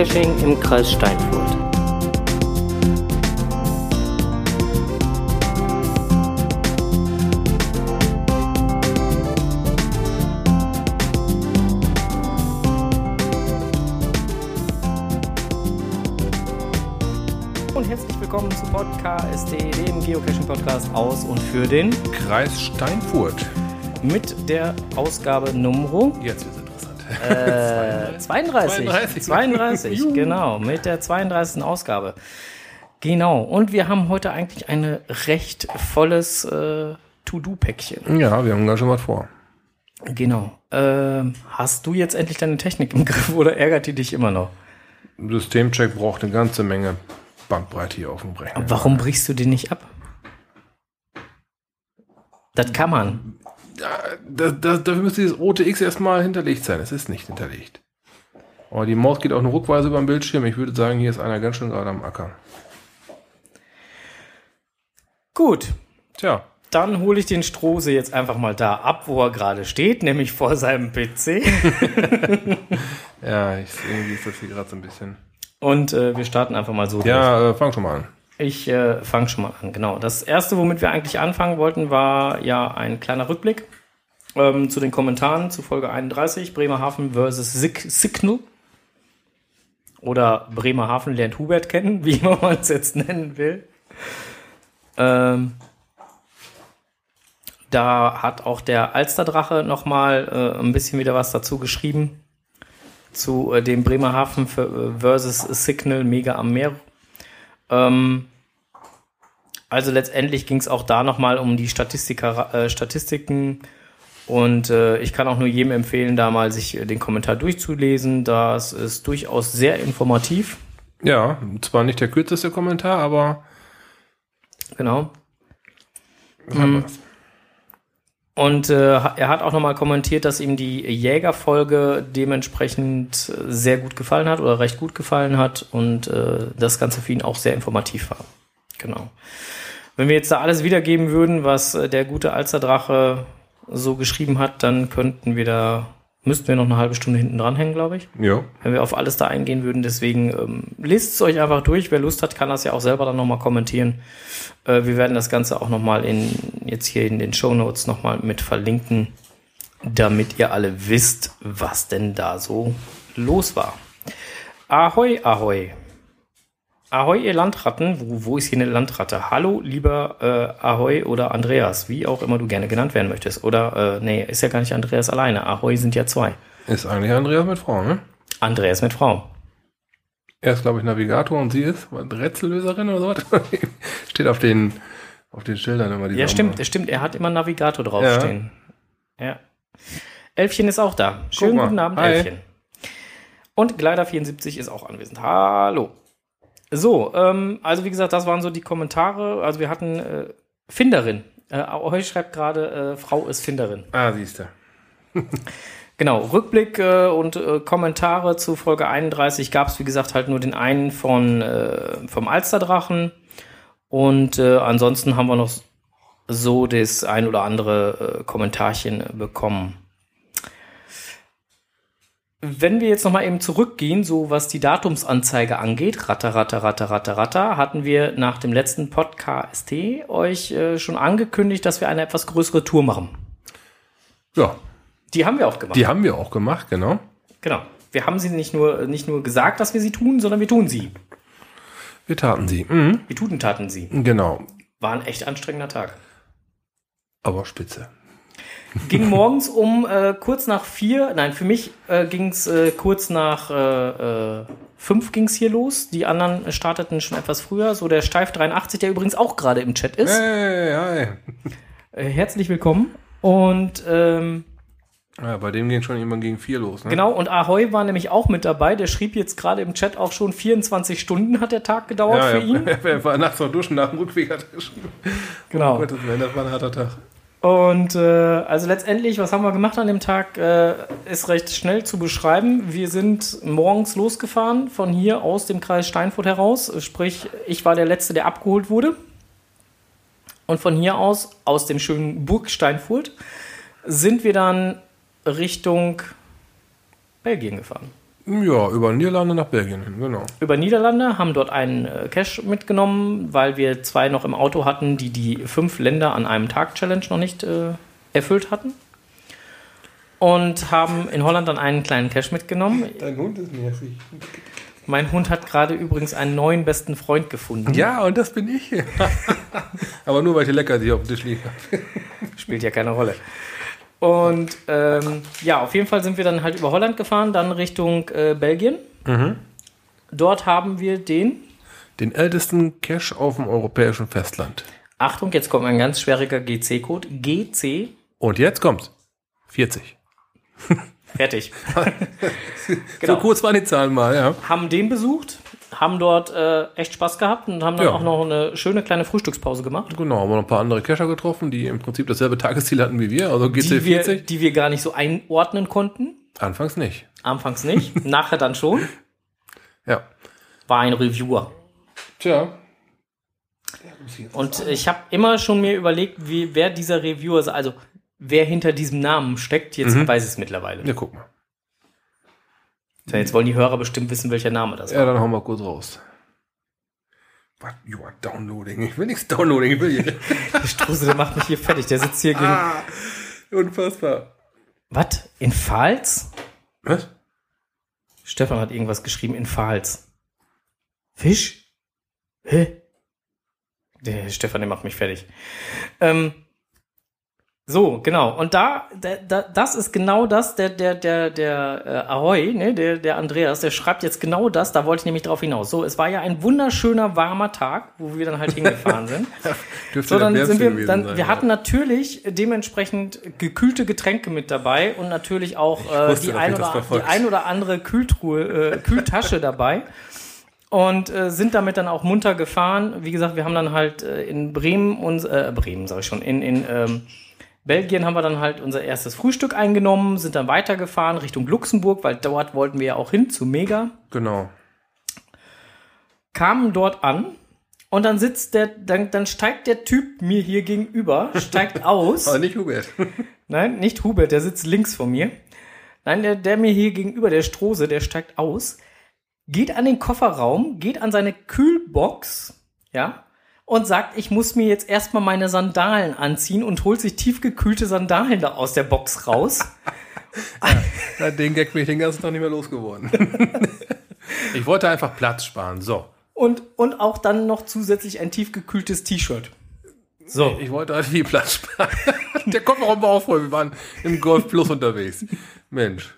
Geocaching im Kreis Steinfurt. Und herzlich willkommen zu Podcast, dem Geocaching-Podcast aus und für den Kreis Steinfurt. mit der Ausgabe Nummer Jetzt interessant. Äh, 32. 32. 32, Juhu. genau, mit der 32. Ausgabe. Genau, und wir haben heute eigentlich ein recht volles äh, To-Do-Päckchen. Ja, wir haben gar schon was vor. Genau. Ähm, hast du jetzt endlich deine Technik im Griff oder ärgert die dich immer noch? Systemcheck braucht eine ganze Menge Bandbreite hier auf dem Rechner. Warum brichst du den nicht ab? Das kann man. Da, da, dafür müsste dieses rote X erstmal hinterlegt sein. Es ist nicht hinterlegt. Aber die Maus geht auch nur ruckweise über den Bildschirm. Ich würde sagen, hier ist einer ganz schön gerade am Ackern. Gut, Tja, dann hole ich den Strose jetzt einfach mal da ab, wo er gerade steht, nämlich vor seinem PC. ja, ich, irgendwie ist das hier gerade so ein bisschen. Und äh, wir starten einfach mal so. Ja, äh, fang schon mal an. Ich äh, fange schon mal an, genau. Das erste, womit wir eigentlich anfangen wollten, war ja ein kleiner Rückblick ähm, zu den Kommentaren zu Folge 31, Bremerhaven versus Sig Signal. Oder Bremerhaven lernt Hubert kennen, wie man es jetzt nennen will. Ähm, da hat auch der Alsterdrache nochmal äh, ein bisschen wieder was dazu geschrieben. Zu äh, dem Bremerhaven versus Signal Mega am Meer. Ähm, also letztendlich ging es auch da nochmal um die Statistiker, äh, Statistiken und äh, ich kann auch nur jedem empfehlen, da mal sich äh, den Kommentar durchzulesen. Das ist durchaus sehr informativ. Ja, zwar nicht der kürzeste Kommentar, aber Genau. was. Und äh, er hat auch nochmal kommentiert, dass ihm die Jägerfolge dementsprechend äh, sehr gut gefallen hat oder recht gut gefallen hat und äh, das Ganze für ihn auch sehr informativ war. Genau. Wenn wir jetzt da alles wiedergeben würden, was äh, der gute Alsterdrache so geschrieben hat, dann könnten wir da, müssten wir noch eine halbe Stunde hinten dranhängen, glaube ich Ja, wenn wir auf alles da eingehen würden. Deswegen ähm, lest es euch einfach durch. Wer Lust hat, kann das ja auch selber dann nochmal kommentieren. Äh, wir werden das Ganze auch nochmal in, jetzt hier in den Show Notes nochmal mit verlinken, damit ihr alle wisst, was denn da so los war. Ahoi, ahoi. Ahoi, ihr Landratten. Wo, wo ist hier eine Landratte? Hallo, lieber äh, Ahoi oder Andreas, wie auch immer du gerne genannt werden möchtest. Oder, äh, nee, ist ja gar nicht Andreas alleine. Ahoi sind ja zwei. ist eigentlich Andreas mit Frau, ne? Andreas mit Frau. Er ist, glaube ich, Navigator und sie ist Rätsellöserin oder sowas. Steht auf den, auf den Schildern immer die Ja, stimmt, stimmt. Er hat immer Navigator draufstehen. Ja. Elfchen ist auch da. Schönen guten Abend, Hi. Elfchen. Und Gleider74 ist auch anwesend. Hallo. So, ähm, also wie gesagt, das waren so die Kommentare. Also wir hatten äh, Finderin. Äh, heute schreibt gerade, äh, Frau ist Finderin. Ah, siehst du. Genau, Rückblick äh, und äh, Kommentare zu Folge 31 gab es, wie gesagt, halt nur den einen von, äh, vom Alsterdrachen. Und äh, ansonsten haben wir noch so das ein oder andere äh, Kommentarchen bekommen. Wenn wir jetzt nochmal eben zurückgehen, so was die Datumsanzeige angeht, ratter, ratter, ratter, ratter, ratter, hatten wir nach dem letzten Podcast euch äh, schon angekündigt, dass wir eine etwas größere Tour machen. Ja, Die haben wir auch gemacht. die haben wir auch gemacht, genau. Genau. Wir haben sie nicht nur, nicht nur gesagt, dass wir sie tun, sondern wir tun sie. Wir taten sie. Mhm. Wir tutentaten sie. Genau. War ein echt anstrengender Tag. Aber spitze. Ging morgens um äh, kurz nach vier, nein, für mich äh, ging es äh, kurz nach äh, äh, fünf ging es hier los. Die anderen starteten schon etwas früher. So der Steif 83, der übrigens auch gerade im Chat ist. Hey, hey. Äh, herzlich willkommen. Und ähm, Ja, bei dem ging schon irgendwann gegen vier los, ne? genau, und Ahoy war nämlich auch mit dabei. Der schrieb jetzt gerade im Chat auch schon 24 Stunden hat der Tag gedauert Ja, für ja, ihn. er war nachts noch duschen, nach dem Rückweg hat er geschrieben. Genau. Oh Willen, das war ein harter Tag. Und äh, also letztendlich, was haben wir gemacht an dem Tag, äh, ist recht schnell zu beschreiben. Wir sind morgens losgefahren von hier aus dem Kreis Steinfurt heraus. Sprich, ich war der Letzte, der abgeholt wurde. Und von hier aus, aus dem schönen Burg Steinfurt, sind wir dann Richtung Belgien gefahren. Ja, über Niederlande nach Belgien, hin, genau. über Niederlande, haben dort einen äh, Cash mitgenommen, weil wir zwei noch im Auto hatten, die die fünf Länder an einem Tag Challenge noch nicht äh, erfüllt hatten. Und haben in Holland dann einen kleinen Cash mitgenommen. Dein Hund ist nervig. Mein Hund hat gerade übrigens einen neuen besten Freund gefunden. Ja, und das bin ich. Aber nur, weil ich lecker die auf dem Tisch liegen. Spielt ja keine Rolle. Und ähm, ja, auf jeden Fall sind wir dann halt über Holland gefahren, dann Richtung äh, Belgien. Dort haben wir den, Den ältesten Cache auf dem europäischen Festland. Achtung, jetzt kommt ein ganz schwieriger GC-Code, GC, Und jetzt kommt's. 40. fertig. So genau. kurz waren die Zahlen mal, ja. haben den besucht, haben dort äh, echt Spaß gehabt und haben dann Ja. auch noch eine schöne kleine Frühstückspause gemacht, Genau, haben wir noch ein paar andere Cacher getroffen, die im Prinzip dasselbe Tagesziel hatten wie wir, also die GC40. wir, die wir gar nicht so einordnen konnten. Anfangs nicht. Anfangs nicht, nachher dann schon. Ja. War ein Reviewer. Tja. Und ich habe immer schon mir überlegt, wie, wer dieser Reviewer ist, also wer hinter diesem Namen steckt. Jetzt weiß ich es mittlerweile. Ja, guck mal. So, Jetzt wollen die Hörer bestimmt wissen, welcher Name das war. Ja, dann hauen wir kurz raus. What? You are downloading. Ich will nichts downloading, ich will hier. Der Struse, der macht mich hier fertig. Der sitzt hier gegen. ah, unfassbar. Was? In Pfalz? Was? Stefan hat irgendwas geschrieben in Pfalz. Fisch? Hä? Der Stefan, der macht mich fertig. Ähm, so, genau. Und da, da, da, das ist genau das, der, der, der, der äh, Ahoy, ne, der, der Andreas, der schreibt jetzt genau das, da wollte ich nämlich drauf hinaus. So, es war ja ein wunderschöner, warmer Tag, wo wir dann halt hingefahren sind. Dürfte So, dann sind wir, dann, sein, wir ja. hatten natürlich dementsprechend gekühlte Getränke mit dabei und natürlich auch äh, die, ein oder, die ein oder andere Kühltruhe, äh, Kühltasche dabei und äh, sind damit dann auch munter gefahren. Wie gesagt, wir haben dann halt äh, in Bremen uns, äh, Bremen sag ich schon, in, in ähm, Belgien haben wir dann halt unser erstes Frühstück eingenommen, sind dann weitergefahren Richtung Luxemburg, weil dort wollten wir ja auch hin zu Mega Genau. kamen dort an und dann sitzt der, dann, dann steigt der Typ mir hier gegenüber, steigt aus. Aber nicht Hubert. Nein, nicht Hubert, der sitzt links von mir. Nein, der, der mir hier gegenüber, der Strose, der steigt aus, geht an den Kofferraum, geht an seine Kühlbox, ja, und sagt, ich muss mir jetzt erstmal meine Sandalen anziehen und holt sich tiefgekühlte Sandalen da aus der Box raus. Na, den Gag bin ich den ganzen Tag nicht mehr losgeworden. ich wollte einfach Platz sparen. So. Und, und auch dann noch zusätzlich ein tiefgekühltes T-Shirt. So. Ich wollte halt viel Platz sparen. Der war auch voll. Wir waren im Golf Plus unterwegs. Mensch.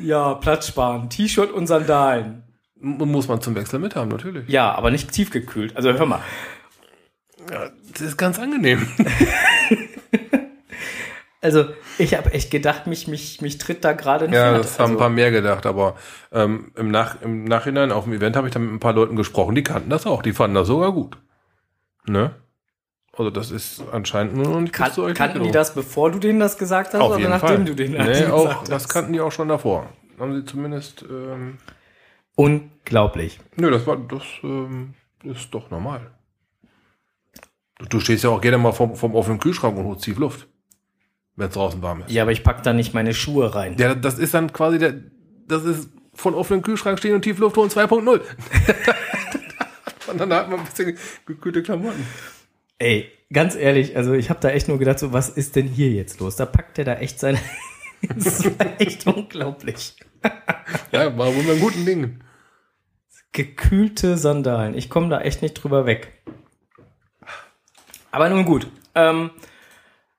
Ja, Platz sparen. T-Shirt und Sandalen. Muss man zum Wechsel mit haben, natürlich. Ja, aber nicht tiefgekühlt. Also hör mal. Ja, das ist ganz angenehm. Also ich habe echt gedacht, mich, mich, mich tritt da gerade ein Ja, Pferd. das haben also, ein paar mehr gedacht, aber ähm, im, Nach im Nachhinein auf dem Event habe ich dann mit ein paar Leuten gesprochen, die kannten das auch, die fanden das sogar gut. Ne? Also das ist anscheinend nur nicht kan kannten die gekommen. das, bevor du denen das gesagt hast Auf oder jeden nachdem Fall. du denen nee, das auch, gesagt das hast? kannten die auch schon davor. Haben sie zumindest, ähm, Unglaublich. nö, das war, das ähm, ist doch normal. Du, stehst ja auch gerne mal vom, vom offenen Kühlschrank und holst tief Luft, wenn es draußen warm ist. Ja, aber ich pack da nicht meine Schuhe rein. Ja, das ist dann quasi der, das ist von offenen Kühlschrank stehen und Tiefluft holen 2.0. und dann hat man ein bisschen gekühlte Klamotten. Ey, ganz ehrlich, also ich habe da echt nur gedacht, so was ist denn hier jetzt los? Da packt er da echt seine. das war echt unglaublich. Ja, war wohl bei guten Dingen. Gekühlte Sandalen. Ich komme da echt nicht drüber weg. Aber nun gut. Ähm,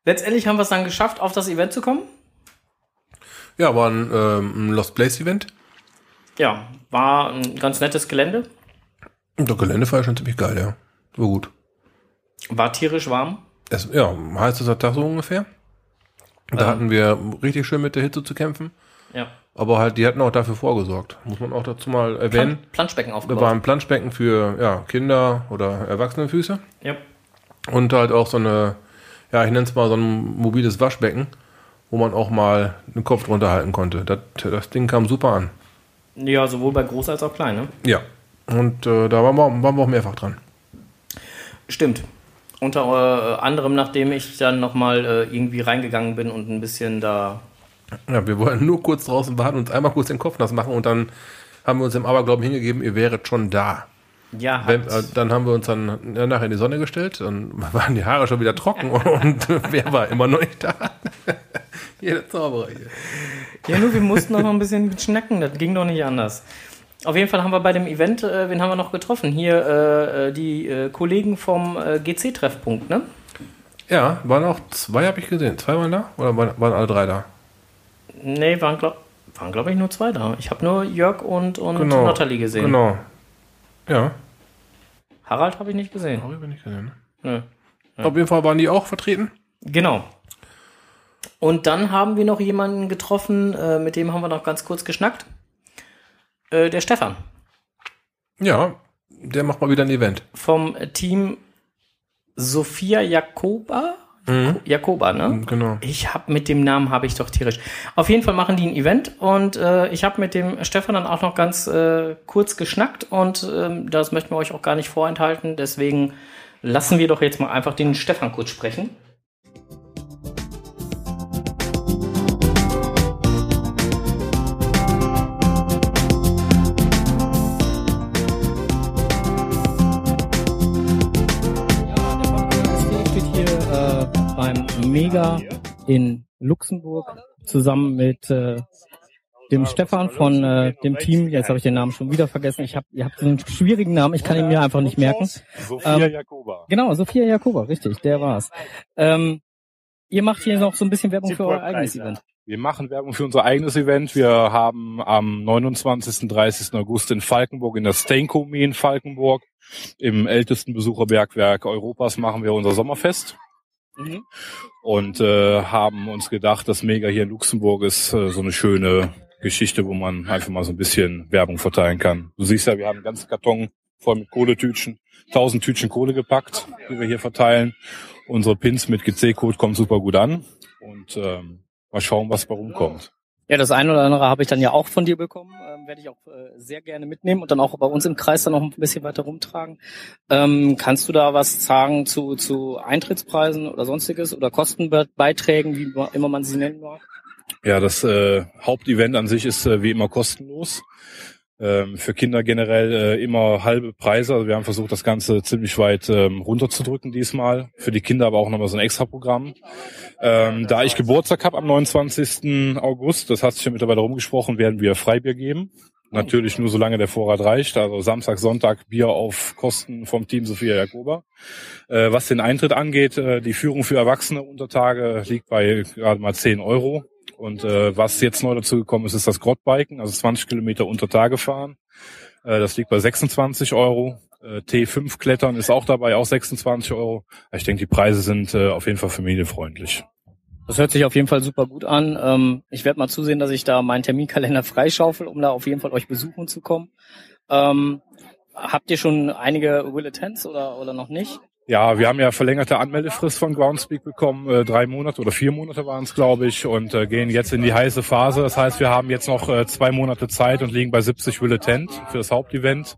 letztendlich haben wir es dann geschafft, auf das Event zu kommen. Ja, war ein, ähm, Lost Place Event. Ja, war ein ganz nettes Gelände. Der Gelände war schon ziemlich geil, ja. War gut. War tierisch warm. Es, ja, heißester Tag so ungefähr. Da Ähm. hatten wir richtig schön mit der Hitze zu kämpfen. Ja. Aber halt, die hatten auch dafür vorgesorgt. Muss man auch dazu mal erwähnen. Plan Planschbecken Da aufgebaut. war ein Planschbecken für ja, Kinder oder Erwachsenenfüße. ja. Und halt auch so eine, ja, ich nenne es mal so ein mobiles Waschbecken, wo man auch mal den Kopf drunter halten konnte. Das, das Ding kam super an. ja, sowohl bei groß als auch klein, ne? Ja. Und äh, da waren wir, waren wir auch mehrfach dran. Stimmt. Unter äh, anderem, nachdem ich dann nochmal äh, irgendwie reingegangen bin und ein bisschen da Ja, wir wollen nur kurz draußen warten und einmal kurz den Kopf nass machen und dann haben wir uns im Aberglauben hingegeben, ihr wäret schon da. Ja, Wenn, äh, dann haben wir uns dann ja, nachher in die Sonne gestellt, dann waren die Haare schon wieder trocken und wer war immer noch nicht da? Jeder Zauberer hier. Ja, nur wir mussten noch mal ein bisschen schnacken, das ging doch nicht anders. Auf jeden Fall haben wir bei dem Event, äh, wen haben wir noch getroffen? Hier äh, äh die äh, Kollegen vom äh, GC-Treffpunkt, ne? Ja, waren auch zwei, habe ich gesehen. Zwei waren da? Oder waren, waren alle drei da? Nee, waren, glaube waren, glaub ich, nur zwei da. Ich habe nur Jörg und, und Genau. Nathalie gesehen. Genau. Ja. Harald habe ich nicht gesehen. Habe ich nicht gesehen. Nö. Auf jeden Fall waren die auch vertreten. Genau. Und dann haben wir noch jemanden getroffen, äh, mit dem haben wir noch ganz kurz geschnackt. Äh, der Stefan Ja, der macht mal wieder ein Event. vom Team Sophia Jakoba. Jakoba, ne? Genau. Ich habe mit dem Namen habe ich doch tierisch. Auf jeden Fall machen die ein Event und äh, ich habe mit dem Stefan dann auch noch ganz äh, kurz geschnackt und ähm, das möchten wir euch auch gar nicht vorenthalten. Deswegen lassen wir doch jetzt mal einfach den Stefan kurz sprechen. Mega in Luxemburg zusammen mit äh, dem Stefan von äh, dem Team. Jetzt habe ich den Namen schon wieder vergessen. Ich hab, ihr habt so einen schwierigen Namen, ich kann ihn mir einfach nicht merken. Sophia Ähm, Jakoba. Genau, Sophia Jakoba, richtig, der war's. Ähm, ihr macht hier noch so ein bisschen Werbung für euer eigenes. Event. Wir machen Werbung für unser eigenes Event. Wir haben am 29. und 30. August in Falkenburg in der Steinkomie in Falkenburg im ältesten Besucherbergwerk Europas machen wir unser Sommerfest Mhm. und äh, haben uns gedacht, das Mega hier in Luxemburg ist äh, so eine schöne Geschichte, wo man einfach mal so ein bisschen Werbung verteilen kann. Du siehst ja, wir haben einen ganzen Karton voll mit Kohletütchen, 1000 Tütchen Kohle gepackt, die wir hier verteilen. Unsere Pins mit GC-Code kommen super gut an und ähm, mal schauen, was bei rumkommt. Ja, das eine oder andere habe ich dann ja auch von dir bekommen. Ähm, werde ich auch äh, sehr gerne mitnehmen und dann auch bei uns im Kreis dann noch ein bisschen weiter rumtragen. Ähm, kannst du da was sagen zu, zu Eintrittspreisen oder sonstiges oder Kostenbeiträgen, wie immer man sie nennen mag? Ja, das äh, Hauptevent an sich ist äh, wie immer kostenlos. Ähm, für Kinder generell äh, immer halbe Preise. Also wir haben versucht, das Ganze ziemlich weit ähm, runterzudrücken diesmal. Für die Kinder aber auch nochmal so ein Extra-Programm. Ähm, da ich Geburtstag habe am 29. August, das hat sich ja mittlerweile rumgesprochen, werden wir Freibier geben. Natürlich nur solange der Vorrat reicht. Also Samstag, Sonntag Bier auf Kosten vom Team Sophia Jakoba. Äh, was den Eintritt angeht, äh, die Führung für Erwachsene unter Tage liegt bei gerade mal 10 Euro. Und äh, was jetzt neu dazu gekommen ist, ist das Grottbiken, also 20 Kilometer unter Tage fahren. Äh, das liegt bei 26 Euro. Äh, T5 Klettern ist auch dabei, auch 26 Euro. Ich denke, die Preise sind äh, auf jeden Fall familienfreundlich. Das hört sich auf jeden Fall super gut an. Ähm, ich werde mal zusehen, dass ich da meinen Terminkalender freischaufel, um da auf jeden Fall euch besuchen zu kommen. Ähm, habt ihr schon einige Will Attends oder, oder noch nicht? Ja, wir haben ja verlängerte Anmeldefrist von Groundspeak bekommen, äh, drei Monate oder vier Monate waren es, glaube ich, und äh, gehen jetzt in die heiße Phase. Das heißt, wir haben jetzt noch äh, zwei Monate Zeit und liegen bei 70 Will Attend für das Hauptevent.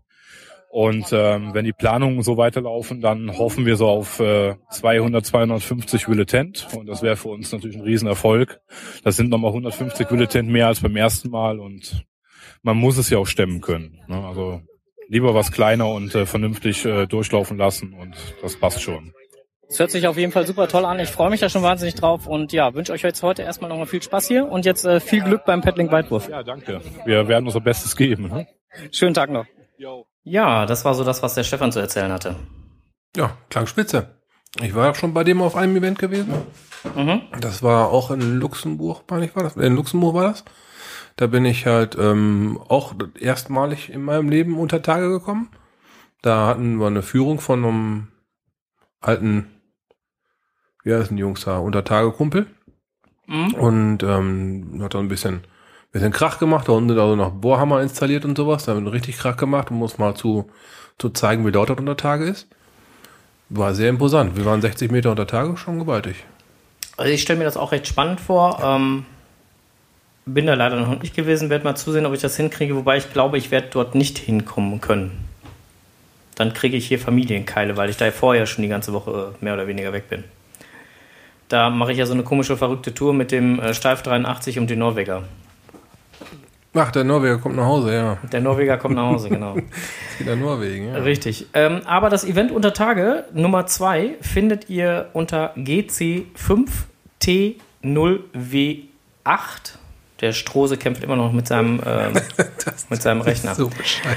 Und ähm, wenn die Planungen so weiterlaufen, dann hoffen wir so auf äh, 200, 250 Will Attend. Und das wäre für uns natürlich ein Riesenerfolg. Das sind nochmal 150 Will Attend mehr als beim ersten Mal und man muss es ja auch stemmen können. Ne? Also lieber was kleiner und äh, vernünftig äh, durchlaufen lassen und das passt schon. Es hört sich auf jeden Fall super toll an. Ich freue mich da schon wahnsinnig drauf und ja, wünsche euch jetzt heute erstmal nochmal viel Spaß hier und jetzt äh, viel Glück beim Paddling Weitwurf. Ja, danke. Wir werden unser Bestes geben. Ne? Schönen Tag noch. Ja, das war so das, was der Stefan zu erzählen hatte. Ja, klang spitze. Ich war auch schon bei dem auf einem Event gewesen. Mhm. Das war auch in Luxemburg, meine ich, war das? In Luxemburg war das. Da bin ich halt ähm, auch erstmalig in meinem Leben unter Tage gekommen. Da hatten wir eine Führung von einem alten, wie heißen die Jungs da, unter Tage Kumpel. Mhm. Und ähm, hat dann ein bisschen, bisschen Krach gemacht. Da unten sind also noch Bohrhammer installiert und sowas. Da haben wir richtig Krach gemacht, um uns mal zu, zu zeigen, wie laut das unter Tage ist. War sehr imposant. Wir waren 60 Meter unter Tage, schon gewaltig. Also ich stelle mir das auch recht spannend vor. Ähm, bin da leider noch nicht gewesen, werde mal zusehen, ob ich das hinkriege, wobei ich glaube, ich werde dort nicht hinkommen können. Dann kriege ich hier Familienkeile, weil ich da vorher schon die ganze Woche äh, mehr oder weniger weg bin. Da mache ich ja so eine komische, verrückte Tour mit dem äh, Steif 83 und dem Norweger. Ach, der Norweger kommt nach Hause, ja. Der Norweger kommt nach Hause, genau. Nach Norwegen, ja. Richtig. Ähm, aber das Event unter Tage Nummer 2 findet ihr unter GC5T0W8. Der Strose kämpft immer noch mit seinem, ähm, mit seinem Rechner. So bescheiden.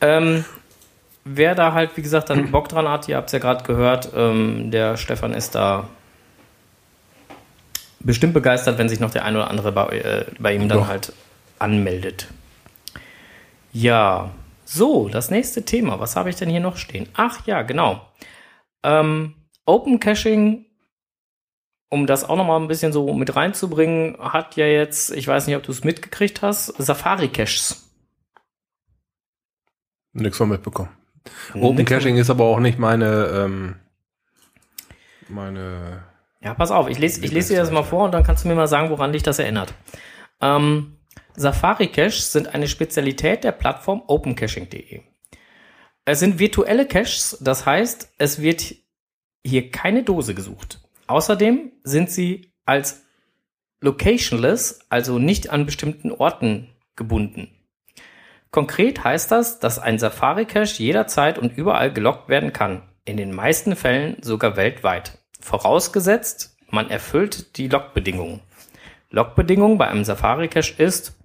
Ähm, wer da halt, wie gesagt, dann Bock dran hat, ihr habt es ja gerade gehört, ähm, der Stefan ist da bestimmt begeistert, wenn sich noch der ein oder andere bei, äh, bei ihm dann Doch. halt anmeldet. Ja, so, das nächste Thema. Was habe ich denn hier noch stehen? Ach ja, genau. Ähm, Open Caching, um das auch noch mal ein bisschen so mit reinzubringen, hat ja jetzt, ich weiß nicht, ob du es mitgekriegt hast, Safari Caches. Nix von mitbekommen. Open Caching ist aber auch nicht meine, ähm, meine, Ja, pass auf, ich lese, ich lese dir das mal vor und dann kannst du mir mal sagen, woran dich das erinnert. Ähm, Safari Caches sind eine Spezialität der Plattform opencaching.de. Es sind virtuelle Caches, das heißt, es wird hier keine Dose gesucht. Außerdem sind sie als locationless, also nicht an bestimmten Orten gebunden. Konkret heißt das, dass ein Safari-Cache jederzeit und überall gelockt werden kann. In den meisten Fällen sogar weltweit. Vorausgesetzt, man erfüllt die Lockbedingungen. Lockbedingung bei einem Safari-Cache ist,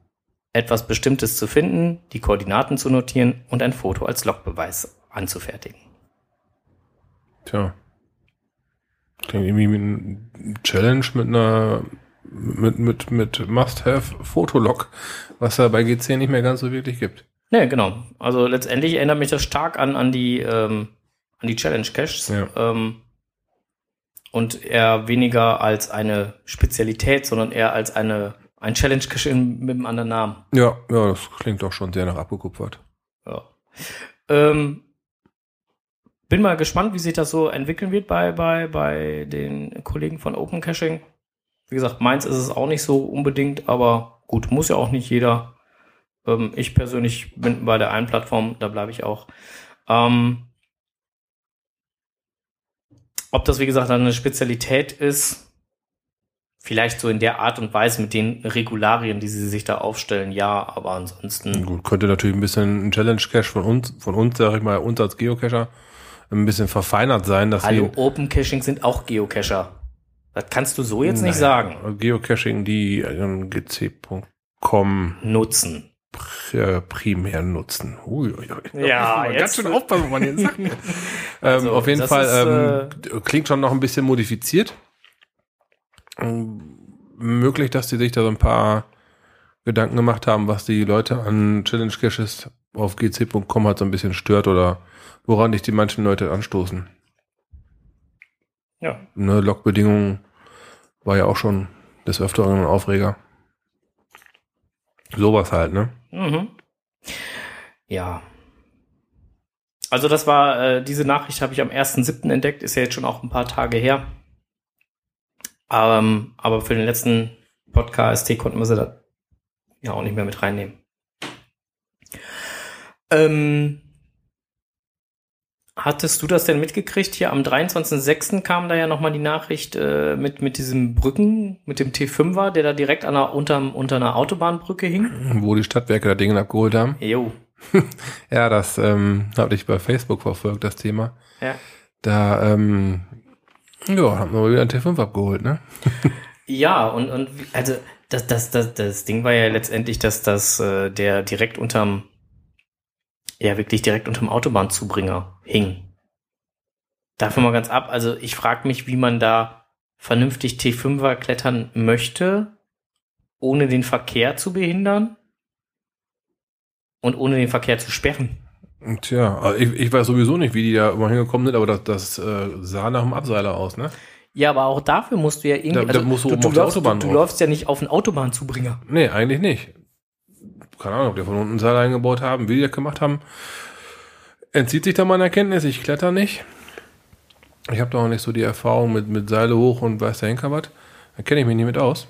etwas Bestimmtes zu finden, die Koordinaten zu notieren und ein Foto als Logbeweis anzufertigen. tja. Klingt irgendwie wie ein Challenge mit einer, mit, mit, mit Must-Have-Fotolog, was da bei GC nicht mehr ganz so wirklich gibt. Ne, genau. Also letztendlich erinnert mich das stark an, an die, ähm, an die Challenge Caches. Ja. Ähm, und eher weniger als eine Spezialität, sondern eher als eine, ein Challenge Cache in- mit einem anderen Namen. Ja, ja, das klingt doch schon sehr nach abgekupfert. Ja. Ähm, bin mal gespannt, wie sich das so entwickeln wird bei, bei, bei den Kollegen von Open Caching. Wie gesagt, meins ist es auch nicht so unbedingt, aber gut, muss ja auch nicht jeder. Ähm, ich persönlich bin bei der einen Plattform, da bleibe ich auch. Ähm, ob das, wie gesagt, dann eine Spezialität ist, vielleicht so in der Art und Weise mit den Regularien, die sie sich da aufstellen, ja, aber ansonsten. Gut, könnte natürlich ein bisschen ein Challenge-Cache von uns, von uns, sag ich mal, uns als Geocacher, ein bisschen verfeinert sein, dass Hallo, Open Caching sind auch Geocacher. Das kannst du so jetzt nicht Naja, sagen. Geocaching, die ähm, gc.com Nutzen. pr- äh, primär nutzen. Ui, ui, ui. Ja, jetzt- ganz schön aufpassen, was man jetzt sagt. ähm, Also, auf jeden Fall ist, ähm, klingt schon noch ein bisschen modifiziert. Ähm, möglich, dass die sich da so ein paar Gedanken gemacht haben, was die Leute an Challenge Caches auf gc.com halt so ein bisschen stört oder woran dich die manchen Leute anstoßen. Ja. Ne, Logbedingungen war ja auch schon des Öfteren ein Aufreger. Sowas halt, ne? Mhm. Ja. Also das war, äh, diese Nachricht habe ich am 1.7. entdeckt, ist ja jetzt schon auch ein paar Tage her. Ähm, aber für den letzten Podcast konnten wir sie da ja auch nicht mehr mit reinnehmen. Ähm, hattest du das denn mitgekriegt? Hier am 23.06. kam da ja nochmal die Nachricht äh, mit, mit diesem Brücken, mit dem T5er, der da direkt an einer, unter, unter einer Autobahnbrücke hing. Wo die Stadtwerke da Dinge abgeholt haben. Jo. Ja, das ähm, habe ich bei Facebook verfolgt, das Thema. Ja. Da, ähm, ja, haben wir wieder einen T5 abgeholt, ne? Ja, und, und also das, das, das, das Ding war ja letztendlich, dass das äh, der direkt unterm, ja wirklich direkt unterm Autobahnzubringer hing. Davon mal ganz ab, also ich frage mich, wie man da vernünftig T5er klettern möchte, ohne den Verkehr zu behindern und ohne den Verkehr zu sperren. Und Tja, also ich, ich weiß sowieso nicht, wie die da immer hingekommen sind, aber das, das äh, sah nach einem Abseiler aus, ne? Ja, aber auch dafür musst du ja irgendwie, Da- da musst du auf der läufst, Autobahn du, du läufst ja nicht auf einen Autobahnzubringer. Nee, eigentlich nicht. Keine Ahnung, ob die von unten ein Seil eingebaut haben, wie die das gemacht haben. Entzieht sich da meine Erkenntnis, ich kletter nicht. Ich habe da auch nicht so die Erfahrung mit, mit Seile hoch und weiß der Henker was. Da kenne ich mich nicht mit aus.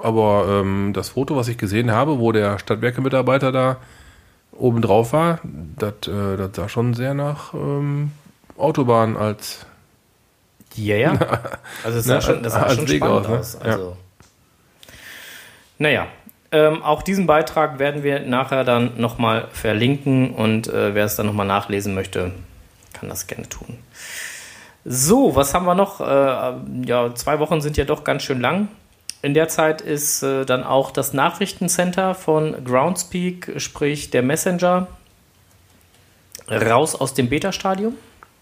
Aber ähm, das Foto, was ich gesehen habe, wo der Stadtwerke-Mitarbeiter da oben drauf war, das, äh, sah schon sehr nach ähm, Autobahn als Ja, ja. Also das sah Na, schon, das sah schon spannend aus, ne? aus. Also. Naja, ähm, auch diesen Beitrag werden wir nachher dann nochmal verlinken und äh, wer es dann nochmal nachlesen möchte, kann das gerne tun. So, was haben wir noch? Äh, ja, zwei Wochen sind ja doch ganz schön lang. In der Zeit ist äh, dann auch das Nachrichtencenter von Groundspeak, sprich der Messenger, raus aus dem Beta-Stadium.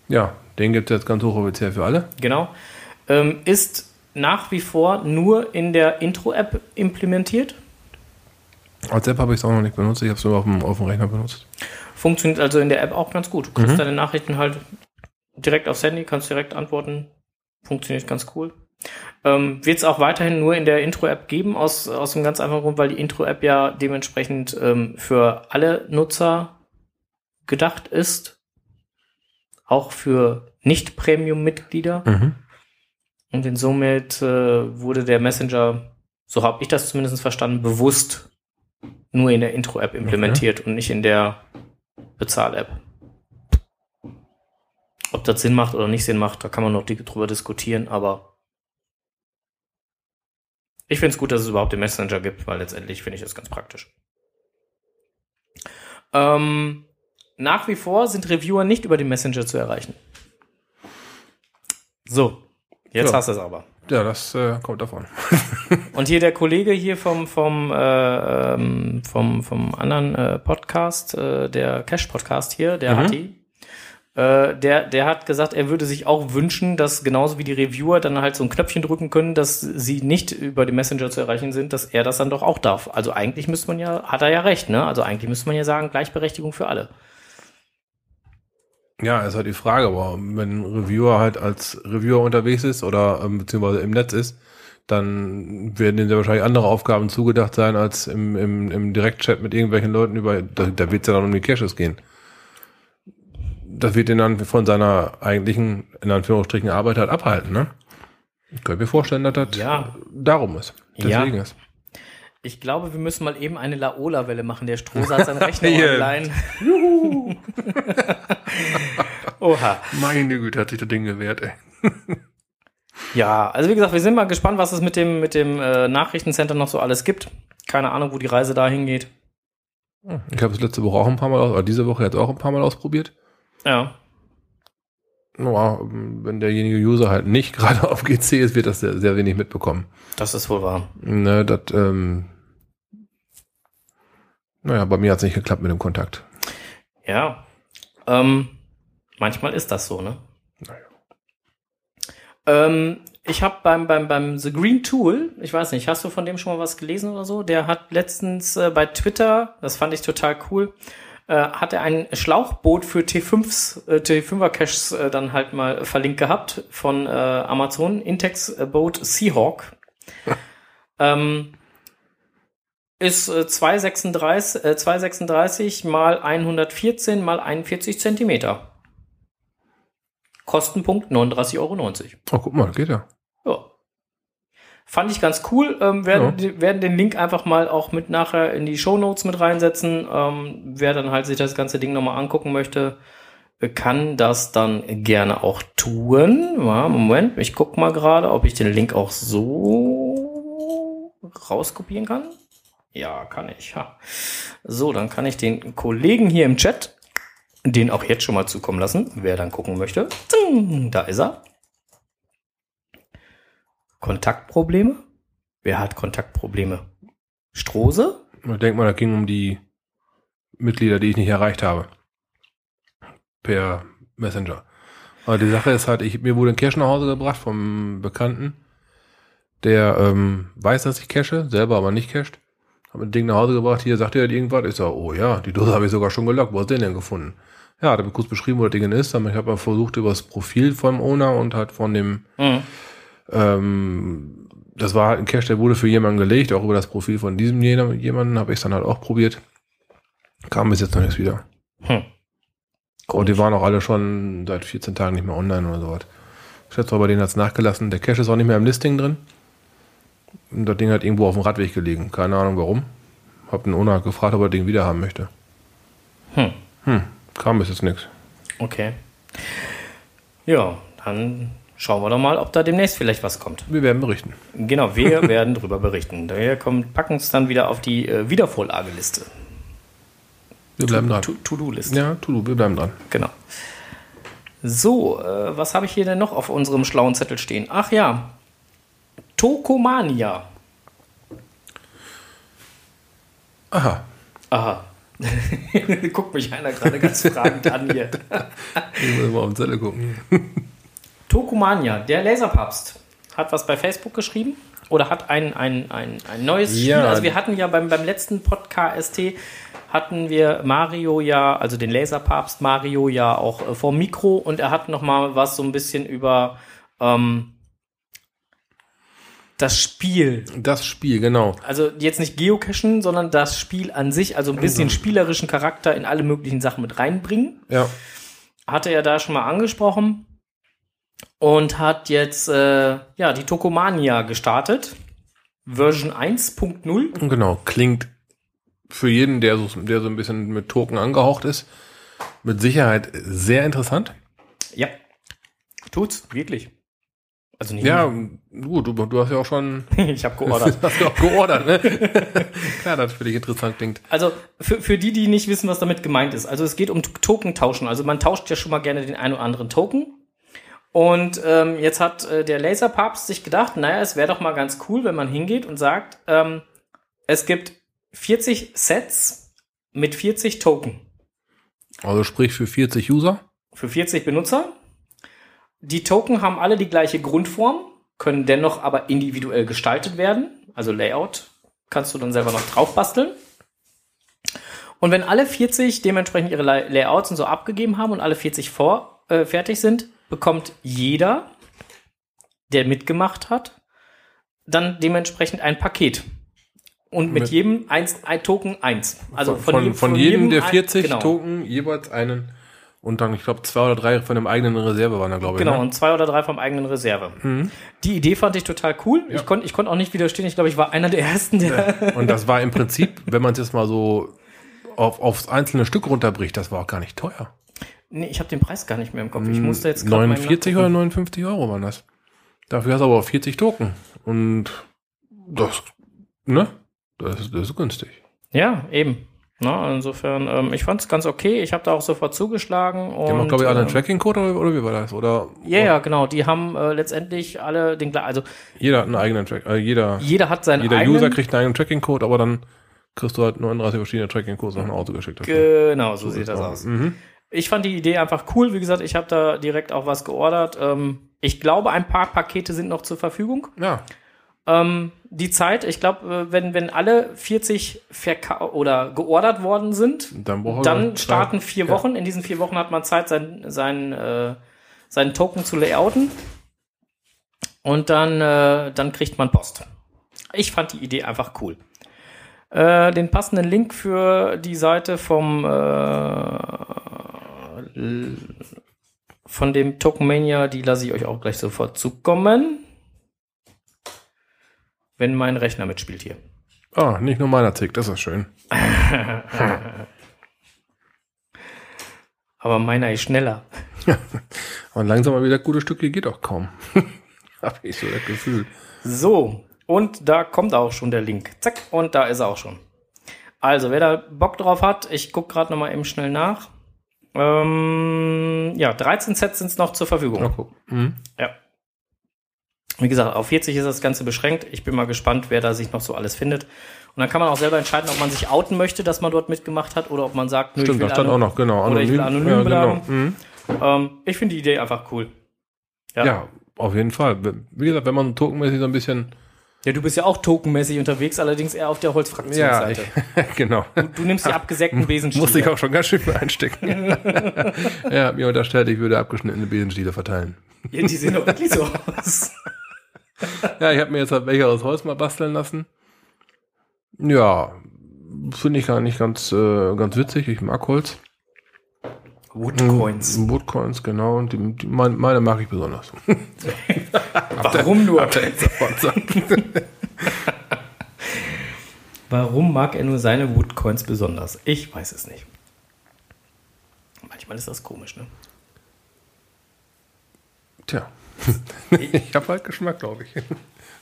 Ja, den gibt es jetzt ganz hochoffiziell für alle. Genau. Ähm, ist nach wie vor nur in der Intro-App implementiert. Als App habe ich es auch noch nicht benutzt, ich habe es nur auf dem, auf dem Rechner benutzt. Funktioniert also in der App auch ganz gut. Du kriegst deine Nachrichten halt direkt aufs Handy, kannst direkt antworten. Funktioniert ganz cool. Ähm, Wird es auch weiterhin nur in der Intro-App geben, aus, aus dem ganz einfachen Grund, weil die Intro-App ja dementsprechend ähm, für alle Nutzer gedacht ist. Auch für Nicht-Premium-Mitglieder. Mhm. Und insomit äh, wurde der Messenger, so habe ich das zumindest verstanden, bewusst nur in der Intro-App implementiert und nicht in der Bezahl-App. Ob das Sinn macht oder nicht Sinn macht, da kann man noch drüber diskutieren, aber ich finde es gut, dass es überhaupt den Messenger gibt, weil letztendlich finde ich das ganz praktisch. Ähm, nach wie vor sind Reviewer nicht über den Messenger zu erreichen. So, jetzt Ja. hast du es aber. Ja, das äh, kommt davon. Und hier der Kollege hier vom vom äh, ähm, vom vom anderen äh, Podcast, äh, der Cash Podcast hier, der Mhm. hat die. Äh, der, der hat gesagt, er würde sich auch wünschen, dass genauso wie die Reviewer dann halt so ein Knöpfchen drücken können, dass sie nicht über die Messenger zu erreichen sind, dass er das dann doch auch darf. Also eigentlich müsste man ja, hat er ja recht, ne? Also eigentlich müsste man ja sagen, Gleichberechtigung für alle. Ja, ist halt die Frage, aber wenn ein Reviewer halt als Reviewer unterwegs ist oder ähm, beziehungsweise im Netz ist, dann werden denen ja wahrscheinlich andere Aufgaben zugedacht sein, als im, im, im Direktchat mit irgendwelchen Leuten über, da, da wird es ja dann um die Caches gehen. Das wird ihn dann von seiner eigentlichen, in Anführungsstrichen, Arbeit halt abhalten, ne? Ich könnte mir vorstellen, dass das Ja. darum ist. Ja. Deswegen ist. Ich glaube, wir müssen mal eben eine Laola-Welle machen. Der Strohser hat seinen Rechner Hier. online. Juhu. Oha. Meine Güte, hat sich das Ding gewehrt, ey. Ja, also wie gesagt, wir sind mal gespannt, was es mit dem, mit dem äh, Nachrichtencenter noch so alles gibt. Keine Ahnung, wo die Reise dahin geht. Ich habe es letzte Woche auch ein paar Mal, oder diese Woche jetzt auch ein paar Mal ausprobiert. Ja. Ja, wenn derjenige User halt nicht gerade auf GC ist, wird das sehr, sehr wenig mitbekommen. Das ist wohl wahr. Ne, das, ähm, naja, bei mir hat es nicht geklappt mit dem Kontakt. Ja. Ähm, manchmal ist das so, ne? Naja. Ähm, ich habe beim, beim, beim The Green Tool, ich weiß nicht, hast du von dem schon mal was gelesen oder so? Der hat letztens äh, bei Twitter, das fand ich total cool, äh, hat er ein Schlauchboot für T5s, äh, T5er Caches äh, dann halt mal verlinkt gehabt von äh, Amazon, Intex Boat Seahawk. ähm, ist äh, 236, äh, 236 mal 114 mal 41 Zentimeter. Kostenpunkt 39,90 Euro. Oh, guck mal, geht ja. Ja. Fand ich ganz cool. Ähm, werden, die- werden den Link einfach mal auch mit nachher in die Show Notes mit reinsetzen. Ähm, wer dann halt sich das ganze Ding nochmal angucken möchte, äh, kann das dann gerne auch tun. Ja, Moment, ich guck mal gerade, ob ich den Link auch so rauskopieren kann. Ja, kann ich. Ha. So, dann kann ich den Kollegen hier im Chat den auch jetzt schon mal zukommen lassen, wer dann gucken möchte. Da ist er. Kontaktprobleme? Wer hat Kontaktprobleme? Strose? Ich denke mal, da ging um die Mitglieder, die ich nicht erreicht habe. Per Messenger. Aber die Sache ist halt, ich, mir wurde ein Cache nach Hause gebracht vom Bekannten, der ähm, weiß, dass ich cache, selber aber nicht cached. Hab das Ding nach Hause gebracht, hier sagt er halt irgendwas. Ich sag, oh ja, die Dose habe ich sogar schon gelockt. Wo hast du den denn gefunden? Ja, da habe ich kurz beschrieben, wo das Ding ist. Aber ich habe versucht, über das Profil vom Owner und halt von dem Mhm. Ähm, das war halt ein Cache, der wurde für jemanden gelegt, auch über das Profil von diesem jemanden habe ich dann halt auch probiert. Kam bis jetzt noch nichts wieder. Hm. Und die waren auch alle schon seit 14 Tagen nicht mehr online oder sowas. Ich schätze mal, bei denen hat's nachgelassen. Der Cache ist auch nicht mehr im Listing drin. Und das Ding hat irgendwo auf dem Radweg gelegen. Keine Ahnung warum. Hab den Owner gefragt, ob er das Ding wieder haben möchte. Hm. Hm, kam bis jetzt nichts. Okay. Ja, dann schauen wir doch mal, ob da demnächst vielleicht was kommt. Wir werden berichten. Genau, wir werden darüber berichten. Wir kommen, packen es dann wieder auf die äh, Wiedervorlageliste. Wir bleiben dran. To- To-Do-Liste. Ja, tu, wir bleiben dran. Genau. So, äh, was habe ich hier denn noch auf unserem schlauen Zettel stehen? Ach ja, Tokomania. Aha. Aha. Guckt mich einer gerade ganz fragend an hier. Ich muss mal auf den Zettel gucken. Tokomania, der Laserpapst, hat was bei Facebook geschrieben oder hat ein, ein, ein, ein neues Spiel. Ja. Also wir hatten ja beim, beim letzten Podcast hatten wir Mario ja, also den Laserpapst Mario ja auch äh, vor Mikro und er hat noch mal was so ein bisschen über ähm, das Spiel. Das Spiel, genau. Also jetzt nicht Geocachen, sondern das Spiel an sich, also ein bisschen spielerischen Charakter in alle möglichen Sachen mit reinbringen Ja. hatte er da schon mal angesprochen und hat jetzt äh, ja die Tokomania gestartet. Version 1.0. Genau. Klingt für jeden, der so, der so ein bisschen mit Token angehaucht ist, mit Sicherheit sehr interessant. Ja. Tut's, wirklich. Also nicht Ja, gut, du, du hast ja auch schon ich habe geordert. hast du auch geordert, ne? Klar, das für dich interessant klingt. Also für, für die, die nicht wissen, was damit gemeint ist. Also es geht um Token tauschen. Also man tauscht ja schon mal gerne den einen oder anderen Token. Und ähm, jetzt hat äh, der Laserpapst sich gedacht, naja, es wäre doch mal ganz cool, wenn man hingeht und sagt, ähm, es gibt 40 Sets mit 40 Token Also sprich für 40 User. für 40 Benutzer. Die Token haben alle die gleiche Grundform, können dennoch aber individuell gestaltet werden. Also Layout kannst du dann selber noch drauf basteln. Und wenn alle 40 dementsprechend ihre Lay- Layouts und so abgegeben haben und alle 40 vor, äh, fertig sind, bekommt jeder, der mitgemacht hat, dann dementsprechend ein Paket. Und mit, Mit- jedem eins, ein Token eins. Also von, von, jedem- von jedem der ein- 40 genau. Token jeweils einen und dann, ich glaube, zwei oder drei von dem eigenen Reserve waren da, glaube ich. Genau, Ne? und zwei oder drei vom eigenen Reserve. Die Idee fand ich total cool. Ich konnte ich konnte auch nicht widerstehen. Ich glaube, ich war einer der ersten, der. Und das war im Prinzip, wenn man es jetzt mal so auf, aufs einzelne Stück runterbricht, das war auch gar nicht teuer. Nee, ich habe den Preis gar nicht mehr im Kopf. Ich musste jetzt gerade mal 49 oder 59 Euro waren das. Dafür hast du aber 40 Token. Und das, ne? Das, ist- das ist günstig. Ja, eben. Na, insofern, ähm, ich fand es ganz okay. Ich habe da auch sofort zugeschlagen. Und, Die haben glaube ich, alle einen ähm, Tracking-Code oder, oder wie war das? Oder Ja, ja, genau. Die haben äh, letztendlich alle den gleichen. Also jeder hat einen eigenen Track, äh, jeder, jeder hat seinen jeder eigenen. User kriegt einen eigenen Tracking-Code, aber dann kriegst du halt 39 verschiedene Tracking-Codes nach Hause geschickt. dafür. Genau, so sieht das aus. Mhm. Ich fand die Idee einfach cool. Wie gesagt, ich habe da direkt auch was geordert. Ähm, ich glaube, ein paar Pakete sind noch zur Verfügung. Ja, Ähm, die Zeit, ich glaube, äh, wenn, wenn alle 40 verka oder geordert worden sind, dann dann starten vier ja. Wochen. In diesen vier Wochen hat man Zeit, sein, sein, äh, seinen Token zu layouten. Und dann, äh, dann kriegt man Post. Ich fand die Idee einfach cool. Äh, den passenden Link für die Seite vom äh, von dem Tokenmania, die lasse ich euch auch gleich sofort zukommen. Wenn mein Rechner mitspielt hier. Ah, nicht nur meiner Tick, das ist schön. Aber meiner ist schneller. Und langsam mal wieder gute Stücke geht auch kaum. Hab ich so das Gefühl. So, und da kommt auch schon der Link. Zack, und da ist er auch schon. Also, wer da Bock drauf hat, ich gucke gerade nochmal eben schnell nach. Ähm, ja, 13 Sets sind noch zur Verfügung. Gucken. Mhm. Ja. Wie gesagt, auf 40 ist das Ganze beschränkt. Ich bin mal gespannt, wer da sich noch so alles findet. Und dann kann man auch selber entscheiden, ob man sich outen möchte, dass man dort mitgemacht hat, oder ob man sagt, nö, Stimmt, ich will das stand ano- auch noch, genau. Oder ich will anonym ja, bleiben. genau. Mhm. Ähm, ich finde die Idee einfach cool. Ja. Ja. auf jeden Fall. Wie gesagt, wenn man tokenmäßig so ein bisschen. Ja, du bist ja auch tokenmäßig unterwegs, allerdings eher auf der Ja, Holzfraktionsseite. ich, genau. du nimmst die abgesägten Besenstiele. Musste ich auch schon ganz schön für einstecken. er hat mir unterstellt, ich würde abgeschnittene Besenstiele verteilen. Ja, die sehen doch wirklich so aus. Ja, ich habe mir jetzt halt welche aus Holz mal basteln lassen. Ja, finde ich gar nicht ganz, äh, ganz witzig. Ich mag Holz. Woodcoins. Woodcoins, genau. Und die, die, meine, meine mag ich besonders. Warum nur? Warum mag er nur seine Woodcoins besonders? Ich weiß es nicht. Manchmal ist das komisch, ne? Tja. ich habe halt Geschmack, glaube ich.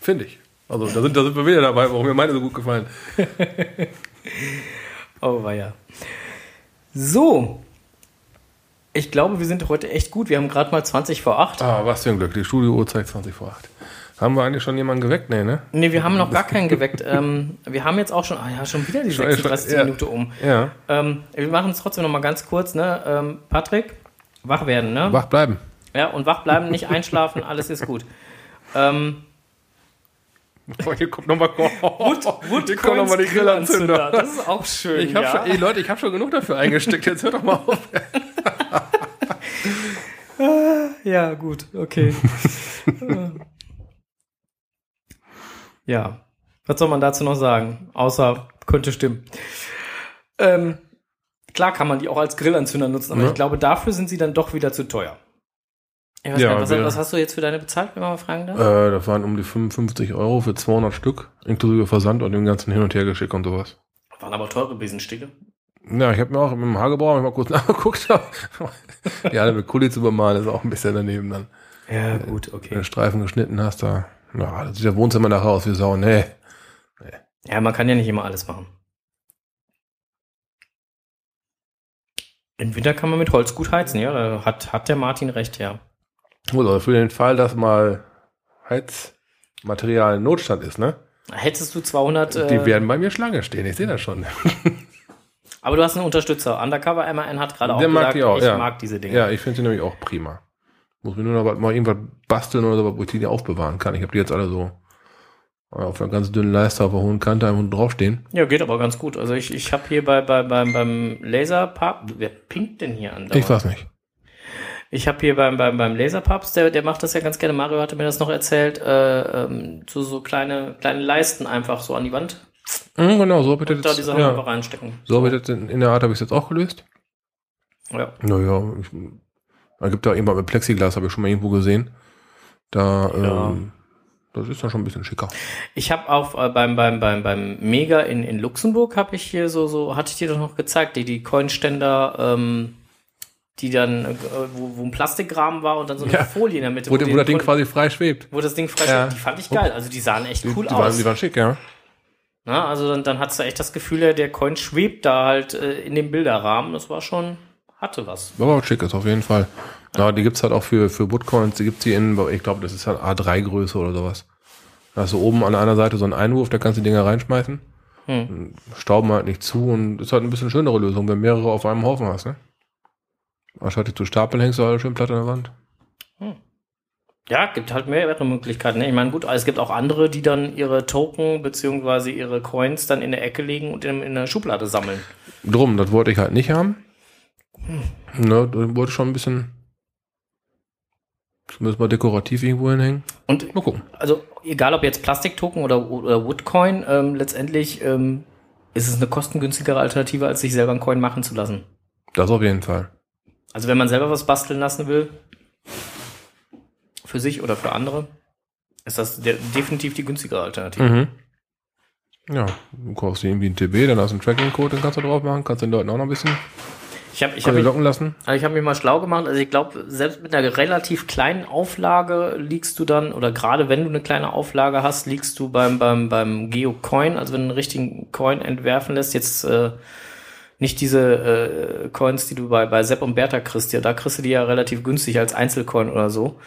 Finde ich. Also da sind, da sind wir wieder dabei, warum mir meine so gut gefallen. oh, war ja. So. Ich glaube, wir sind heute echt gut. Wir haben gerade mal 20 vor 8. Ah, was für ein Glück. Die Studio-Uhr zeigt 20 vor 8. Haben wir eigentlich schon jemanden geweckt? Nee, ne? Nee, wir haben noch gar keinen geweckt. ähm, wir haben jetzt auch schon, ah ja, schon wieder die 36 ja. Minute um. Ja. Ähm, wir machen es trotzdem noch mal ganz kurz, ne? Ähm, Patrick, wach werden, ne? Wach bleiben. Ja, und wach bleiben, nicht einschlafen, alles ist gut. Ähm, Boah, hier kommt nochmal Wood, Wood kommt noch mal die Grillanzünder. Das ist auch schön. Ich hab ja. schon, ey Leute, ich habe schon genug dafür eingesteckt. Jetzt hört doch mal auf. ja, gut, okay. ja, was soll man dazu noch sagen? Außer könnte stimmen. Ähm, klar kann man die auch als Grillanzünder nutzen, aber ja. ich glaube, dafür sind sie dann doch wieder zu teuer. Ich weiß ja, nicht, was, was, hast du jetzt für deine bezahlt, wenn man mal fragen darf? Äh, das waren um die 55 Euro für 200 Stück, inklusive Versand und dem ganzen Hin- und Hergeschick und sowas. Waren aber teure Besenstücke. Ja, ich habe mir auch mit dem Hagebauer mal kurz nachgeguckt. ja, mit Kuli zu bemalen ist auch ein bisschen daneben dann. Ja, gut, okay. Wenn du Streifen geschnitten hast, da, ja, das sieht der Wohnzimmer nachher aus wie Sau. Nee. nee. Ja, man kann ja nicht immer alles machen. Im Winter kann man mit Holz gut heizen, ja. Da hat, hat der Martin recht, ja. Also für den Fall, dass mal Heizmaterial Notstand ist, ne? Hättest du 200... Die äh, werden bei mir Schlange stehen, ich sehe das schon. Aber du hast einen Unterstützer. Undercover MAN hat gerade auch Der gesagt, mag auch, ich ja. mag diese Dinge. Ja, ich finde sie nämlich auch prima. Muss mir nur noch mal irgendwas basteln oder so, wo ich die aufbewahren kann. Ich habe die jetzt alle so auf einer ganz dünnen Leiste auf der hohen Kante einfach draufstehen. Ja, geht aber ganz gut. Also ich, ich habe hier bei, bei, beim, beim Laserpap, wer pinkt denn hier an? Ich weiß nicht. Ich habe hier beim, beim, beim Laserpaps, der, der macht das ja ganz gerne. Mario hatte mir das noch erzählt, äh, ähm, so, so kleine, kleine Leisten einfach so an die Wand. Mhm, genau, so habe ich das da die Sachen ja. einfach reinstecken. So habe ich das in, in der Art habe ich es jetzt auch gelöst. Ja. Naja, ich, da gibt da irgendwann mit Plexiglas, habe ich schon mal irgendwo gesehen. Da, Ja. ähm, das ist dann schon ein bisschen schicker. Ich habe auch äh, beim, beim, beim, beim Mega in, in Luxemburg habe ich hier so, so, hatte ich dir doch noch gezeigt, die, die Coinständer, ähm, die dann, äh, wo, wo ein Plastikrahmen war und dann so eine Ja. Folie in der Mitte. Wo, wo den das Ding quasi frei schwebt. wo das Ding frei Ja. steht, die fand ich geil. Also die sahen echt Die, cool die, aus. waren, die waren schick, ja. Na, also dann, dann hast du echt das Gefühl, der, Coin schwebt da halt äh, in dem Bilderrahmen. Das war schon, hatte was. Aber auch schick ist auf jeden Fall. Ja, die gibt's halt auch für, für Woodcoins, die gibt's hier in, ich glaube, das ist halt A3-Größe oder sowas. Da hast du oben an einer Seite so einen Einwurf, da kannst du die Dinger reinschmeißen. Hm. Stauben halt nicht zu und ist halt ein bisschen schönere Lösung, wenn mehrere auf einem Haufen hast, ne? Anstatt die zu stapeln, hängst du halt schön platt an der Wand. Ja, gibt halt mehrere Möglichkeiten. Ne? Ich meine, gut, es gibt auch andere, die dann ihre Token beziehungsweise ihre Coins dann in der Ecke legen und in, in der Schublade sammeln. Drum, das wollte ich halt nicht haben. Ne, da wollte ich schon ein bisschen zumindest mal dekorativ irgendwo hinhängen. Und Mal gucken. also egal ob jetzt Plastiktoken oder, oder Woodcoin, ähm, letztendlich ähm, ist es eine kostengünstigere Alternative, als sich selber einen Coin machen zu lassen. Das auf jeden Fall. Also wenn man selber was basteln lassen will, für sich oder für andere, ist das der, definitiv die günstigere Alternative. Mhm. Ja, du kaufst dir irgendwie einen TB, dann hast du einen Tracking-Code, den kannst du drauf machen, kannst den Leuten auch noch ein bisschen Ich habe ich hab mich, locken lassen. also ich hab mich mal schlau gemacht. Also ich glaube, selbst mit einer relativ kleinen Auflage liegst du dann, oder gerade wenn du eine kleine Auflage hast, liegst du beim, beim, beim Geocoin, also wenn du einen richtigen Coin entwerfen lässt, jetzt äh, nicht diese äh, Coins, die du bei, bei Sepp und Bertha kriegst, ja, da kriegst du die ja relativ günstig als Einzelcoin oder so.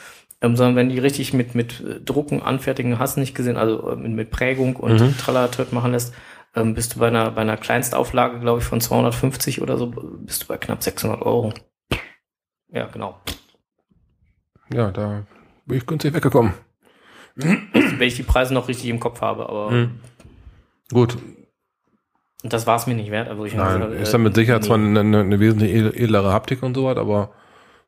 Ähm, sondern wenn die richtig mit, mit äh, Drucken, Anfertigen, hast du nicht gesehen, also äh, mit, mit Prägung und Mhm. Tralatöt machen lässt, ähm, bist du bei einer, bei einer Kleinstauflage, glaube ich, von 250 oder so, bist du bei knapp 600 Euro. Ja, genau. Ja, da bin ich günstig weggekommen. Wenn ich die Preise noch richtig im Kopf habe, aber Mhm. Gut, und das war es mir nicht wert. Also ich nein, also, ist äh, dann mit Sicherheit nee. zwar eine, eine, eine wesentlich edlere Haptik und so was, aber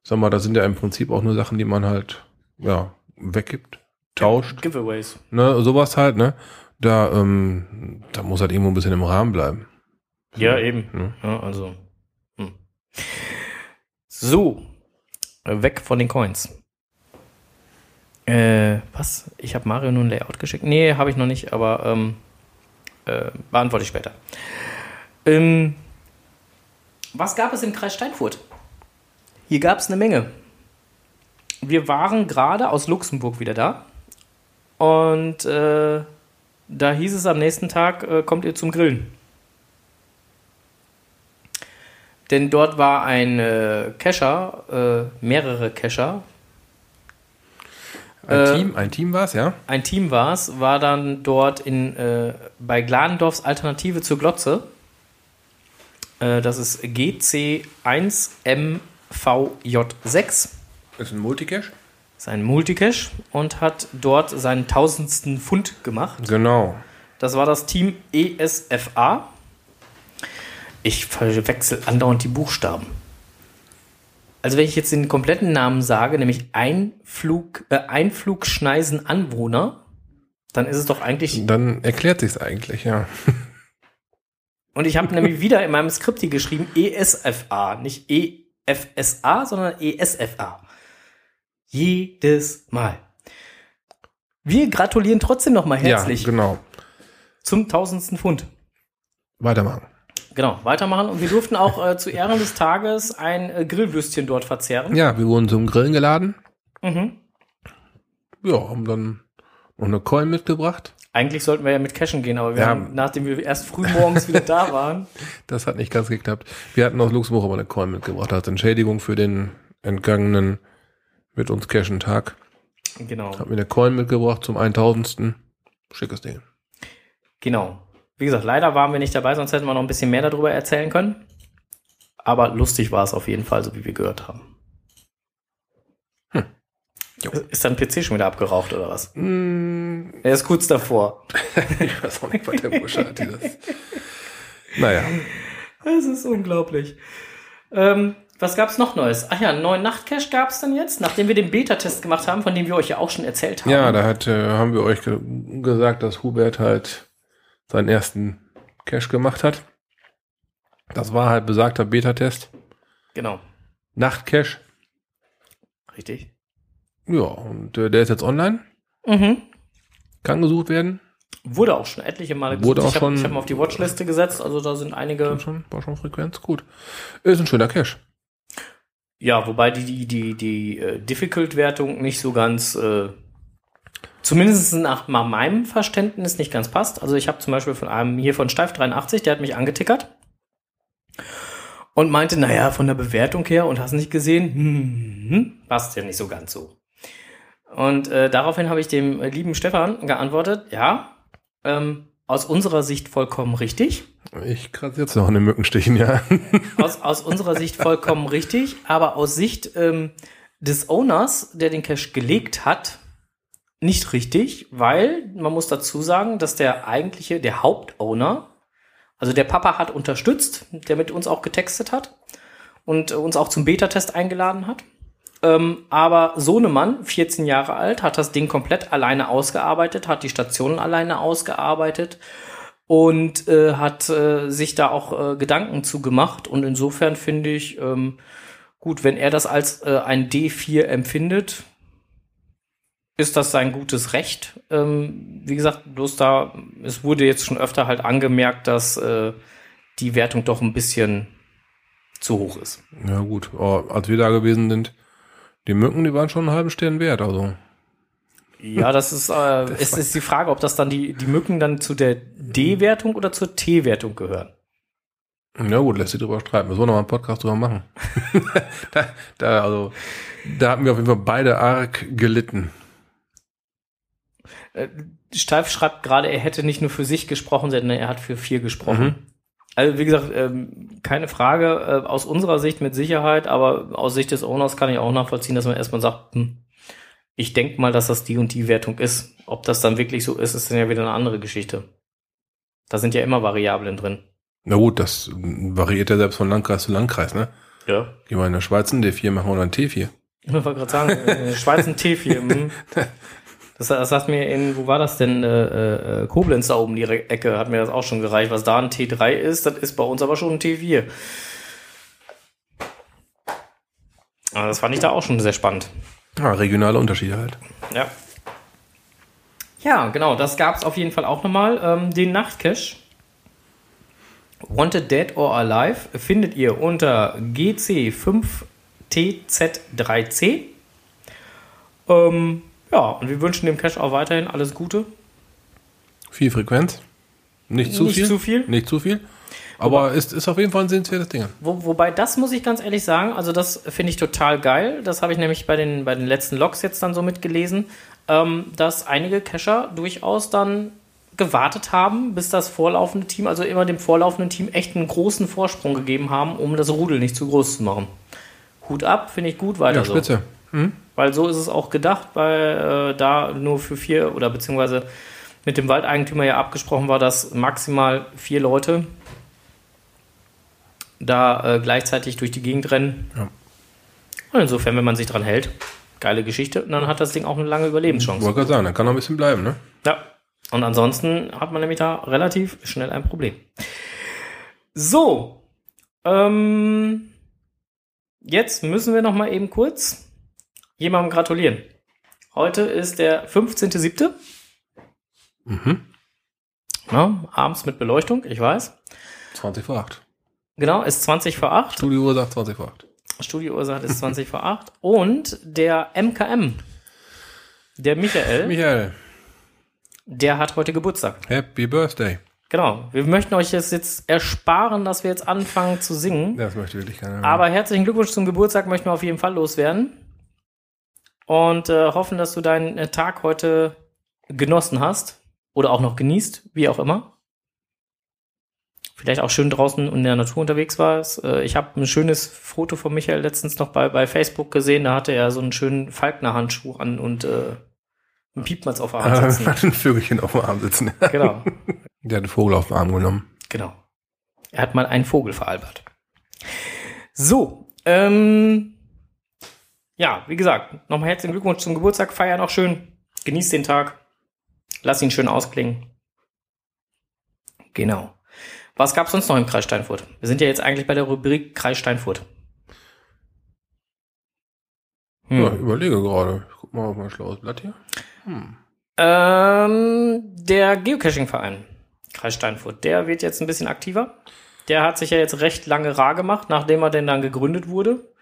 sag mal, das sind ja im Prinzip auch nur Sachen, die man halt, ja, weggibt, tauscht, Giveaways. ne, sowas halt, ne. Da, ähm, da muss halt irgendwo ein bisschen im Rahmen bleiben. Ja, eben. Ne? Ja, also. Hm. So. Weg von den Coins. Äh, was? Ich habe Mario nur ein Layout geschickt? Nee, habe ich noch nicht, aber ähm, äh, beantworte ich später. Ähm, was gab es im Kreis Steinfurt? Hier gab es eine Menge. wir waren gerade aus Luxemburg wieder da. Und äh, da hieß es am nächsten Tag, äh, kommt ihr zum Grillen. Denn dort war ein äh, Cacher, äh, mehrere Cacher. Ein Äh, Team, ein Team war es, ja? Ein Team war es, war dann dort in, äh, bei Gladendorfs Alternative zur Glotze. Äh, das ist GC1MVJ6. Ist ein Multicache? ist ein Multicache und hat dort seinen tausendsten Fund gemacht. Genau. Das war das Team ESFA. Ich verwechsel andauernd die Buchstaben. Also wenn ich jetzt den kompletten Namen sage, nämlich Einflug, äh, Einflugschneisen Anwohner, dann ist es doch eigentlich. Dann erklärt sich's eigentlich, ja. Und ich habe nämlich wieder in meinem Skript hier geschrieben ESFA, nicht EFSA, sondern ESFA. Jedes Mal. Wir gratulieren trotzdem nochmal herzlich Ja, genau. zum tausendsten Pfund. Weitermachen. Genau, weitermachen. Und wir durften auch äh, zu Ehren des Tages ein äh, Grillwürstchen dort verzehren. Ja, wir wurden zum Grillen geladen. Mhm. Ja, haben dann noch eine Coin mitgebracht. Eigentlich sollten wir ja mit Cashen gehen, aber wir Ja. haben, nachdem wir erst früh morgens wieder da waren, Das hat nicht ganz geklappt. Wir hatten aus Luxemburg aber eine Coin mitgebracht als Entschädigung für den entgangenen mit uns cashen Tag. genau, Hab mir eine Coin mitgebracht zum 1000. Schickes Ding. genau. Wie gesagt, leider waren wir nicht dabei, sonst hätten wir noch ein bisschen mehr darüber erzählen können. Aber lustig war es auf jeden Fall, so wie wir gehört haben. Jo. Ist dein PC schon wieder abgeraucht oder was? Mm, Er ist kurz davor. ich weiß auch nicht, was der Bursche hat. Dieses. Naja, Das ist unglaublich. Ähm, was gab's noch Neues? Ach ja, einen neuen Nachtcache gab's dann jetzt, nachdem wir den Beta-Test gemacht haben, von dem wir euch ja auch schon erzählt haben. ja, da hat, äh, haben wir euch ge gesagt, dass Hubert halt seinen ersten Cache gemacht hat. Das war halt besagter Beta-Test. Genau, Nachtcache. richtig. Ja, und äh, der ist jetzt online. Mhm. Kann gesucht werden. Wurde auch schon etliche Male Wurde gesucht. auch ich habe hab ihn auf die Watchliste gesetzt, also da sind einige. War schon, war schon Frequenz. Gut. Ist ein schöner Cache. Ja, wobei die, die, die, die äh, Difficult-Wertung nicht so ganz, äh, zumindest nach meinem Verständnis nicht ganz passt. Also ich habe zum Beispiel von einem hier von Steif83, der hat mich angetickert und meinte, naja, von der Bewertung her und hast nicht gesehen, hm, hm, passt ja nicht so ganz so. Und äh, daraufhin habe ich dem lieben Stefan geantwortet, ja, ähm, aus unserer Sicht vollkommen richtig. Ich kratze jetzt noch an den Mückenstichen, ja. aus, aus unserer Sicht vollkommen richtig, aber aus Sicht ähm, des Owners, der den Cache gelegt hat, nicht richtig, weil man muss dazu sagen, dass der eigentliche, der Hauptowner, also der Papa hat unterstützt, der mit uns auch getextet hat und uns auch zum Beta-Test eingeladen hat. Ähm, aber Sohnemann, 14 Jahre alt, hat das Ding komplett alleine ausgearbeitet, hat die Stationen alleine ausgearbeitet und äh, hat äh, sich da auch äh, Gedanken zu gemacht. Und insofern finde ich, ähm, gut, wenn er das als äh, ein D4 empfindet, ist das sein gutes Recht. Ähm, wie gesagt, bloß da, es wurde jetzt schon öfter halt angemerkt, dass äh, die Wertung doch ein bisschen zu hoch ist. Ja, gut. Oh, als wir da gewesen sind, die Mücken, die waren schon einen halben Stern wert, also. Ja, das ist, äh, es ist die Frage, ob das dann die, die Mücken dann zu der D-Wertung oder zur T-Wertung gehören. Ja gut, lässt sich drüber streiten. Wir noch mal einen Podcast drüber machen. da, da, also, da hatten wir auf jeden Fall beide arg gelitten. Äh, Steif schreibt gerade, er hätte nicht nur für sich gesprochen, sondern er hat für vier gesprochen. Mhm. Also wie gesagt, ähm, keine Frage, äh, aus unserer Sicht mit Sicherheit, aber aus Sicht des Owners kann ich auch nachvollziehen, dass man erstmal sagt, hm, ich denke mal, dass das die und die Wertung ist. Ob das dann wirklich so ist, ist dann ja wieder eine andere Geschichte. Da sind ja immer Variablen drin. Na gut, das variiert ja selbst von Landkreis zu Landkreis, ne? Ja. Gehen wir in der Schweiz einen D4 machen oder einen T4. Ich wollte gerade sagen, äh, Schweiz ein T4. hm. Das, das hat mir in, wo war das denn? Äh, äh, Koblenz da oben, die Re- Ecke, hat mir das auch schon gereicht. Was da ein T3 ist, das ist bei uns aber schon ein T4. Aber das fand ich da auch schon sehr spannend. Ah, regionale Unterschiede halt. Ja. Ja, genau, das gab es auf jeden Fall auch nochmal. Ähm, den Nachtcache. Wanted Dead or Alive findet ihr unter GC5TZ3C. Ähm, ja, und wir wünschen dem Cash auch weiterhin alles Gute. Viel Frequenz. Nicht zu Nicht viel. zu viel. Nicht zu viel. Aber ist, ist auf jeden Fall ein sehenswertes Ding. Wo, wobei, das muss ich ganz ehrlich sagen, also das finde ich total geil. Das habe ich nämlich bei den, bei den letzten Logs jetzt dann so mitgelesen, ähm, dass einige Cacher durchaus dann gewartet haben, bis das vorlaufende Team, also immer dem vorlaufenden Team echt einen großen Vorsprung gegeben haben, um das Rudel nicht zu groß zu machen. Hut ab, finde ich gut, weiter Ja, so. spitze. Weil so ist es auch gedacht, weil äh, da nur für vier oder beziehungsweise mit dem Waldeigentümer ja abgesprochen war, dass maximal vier Leute da äh, gleichzeitig durch die Gegend rennen. Ja. Und insofern, wenn man sich dran hält, geile Geschichte, und dann hat das Ding auch eine lange Überlebenschance. Wollte gerade sagen, dann kann noch ein bisschen bleiben, ne? Ja. Und ansonsten hat man nämlich da relativ schnell ein Problem. So. Ähm, jetzt müssen wir noch mal eben kurz jemandem gratulieren. Heute ist der 15.07. Mhm. Ja, abends mit Beleuchtung, ich weiß. 20 vor 8. Genau, ist 20 vor 8. Studio sagt 20 vor 8. Studioursache ist 20 vor 8. Und der MKM, der Michael, Michael, der hat heute Geburtstag. Happy Birthday. Genau. Wir möchten euch das jetzt ersparen, dass wir jetzt anfangen zu singen. Das möchte wirklich keiner. Aber herzlichen Glückwunsch zum Geburtstag möchten wir auf jeden Fall loswerden. Und äh, hoffen, dass du deinen äh, Tag heute genossen hast. Oder auch noch genießt, wie auch immer. Vielleicht auch schön draußen in der Natur unterwegs warst. Äh, ich habe ein schönes Foto von Michael letztens noch bei, bei Facebook gesehen. Da hatte er so einen schönen Falkner-Handschuh an und äh, einen Piepmatz auf der Arm Ah, sitzen. hat ein Vögelchen auf dem Arm sitzen. genau. Der hat einen Vogel auf den Arm genommen. Genau. Er hat mal einen Vogel veralbert. So, ähm, ja, wie gesagt, nochmal herzlichen Glückwunsch zum Geburtstag. Feier noch schön. Genießt den Tag. Lass ihn schön ausklingen. Genau. Was gab's sonst noch im Kreis Steinfurt? Wir sind ja jetzt eigentlich bei der Rubrik Kreis Steinfurt. Hm. Ja, überlege gerade. Ich guck mal auf mein schlaues Blatt hier. Hm. Ähm, der Geocaching-Verein, Kreis Steinfurt, der wird jetzt ein bisschen aktiver. Der hat sich ja jetzt recht lange rar gemacht, nachdem er denn dann gegründet wurde.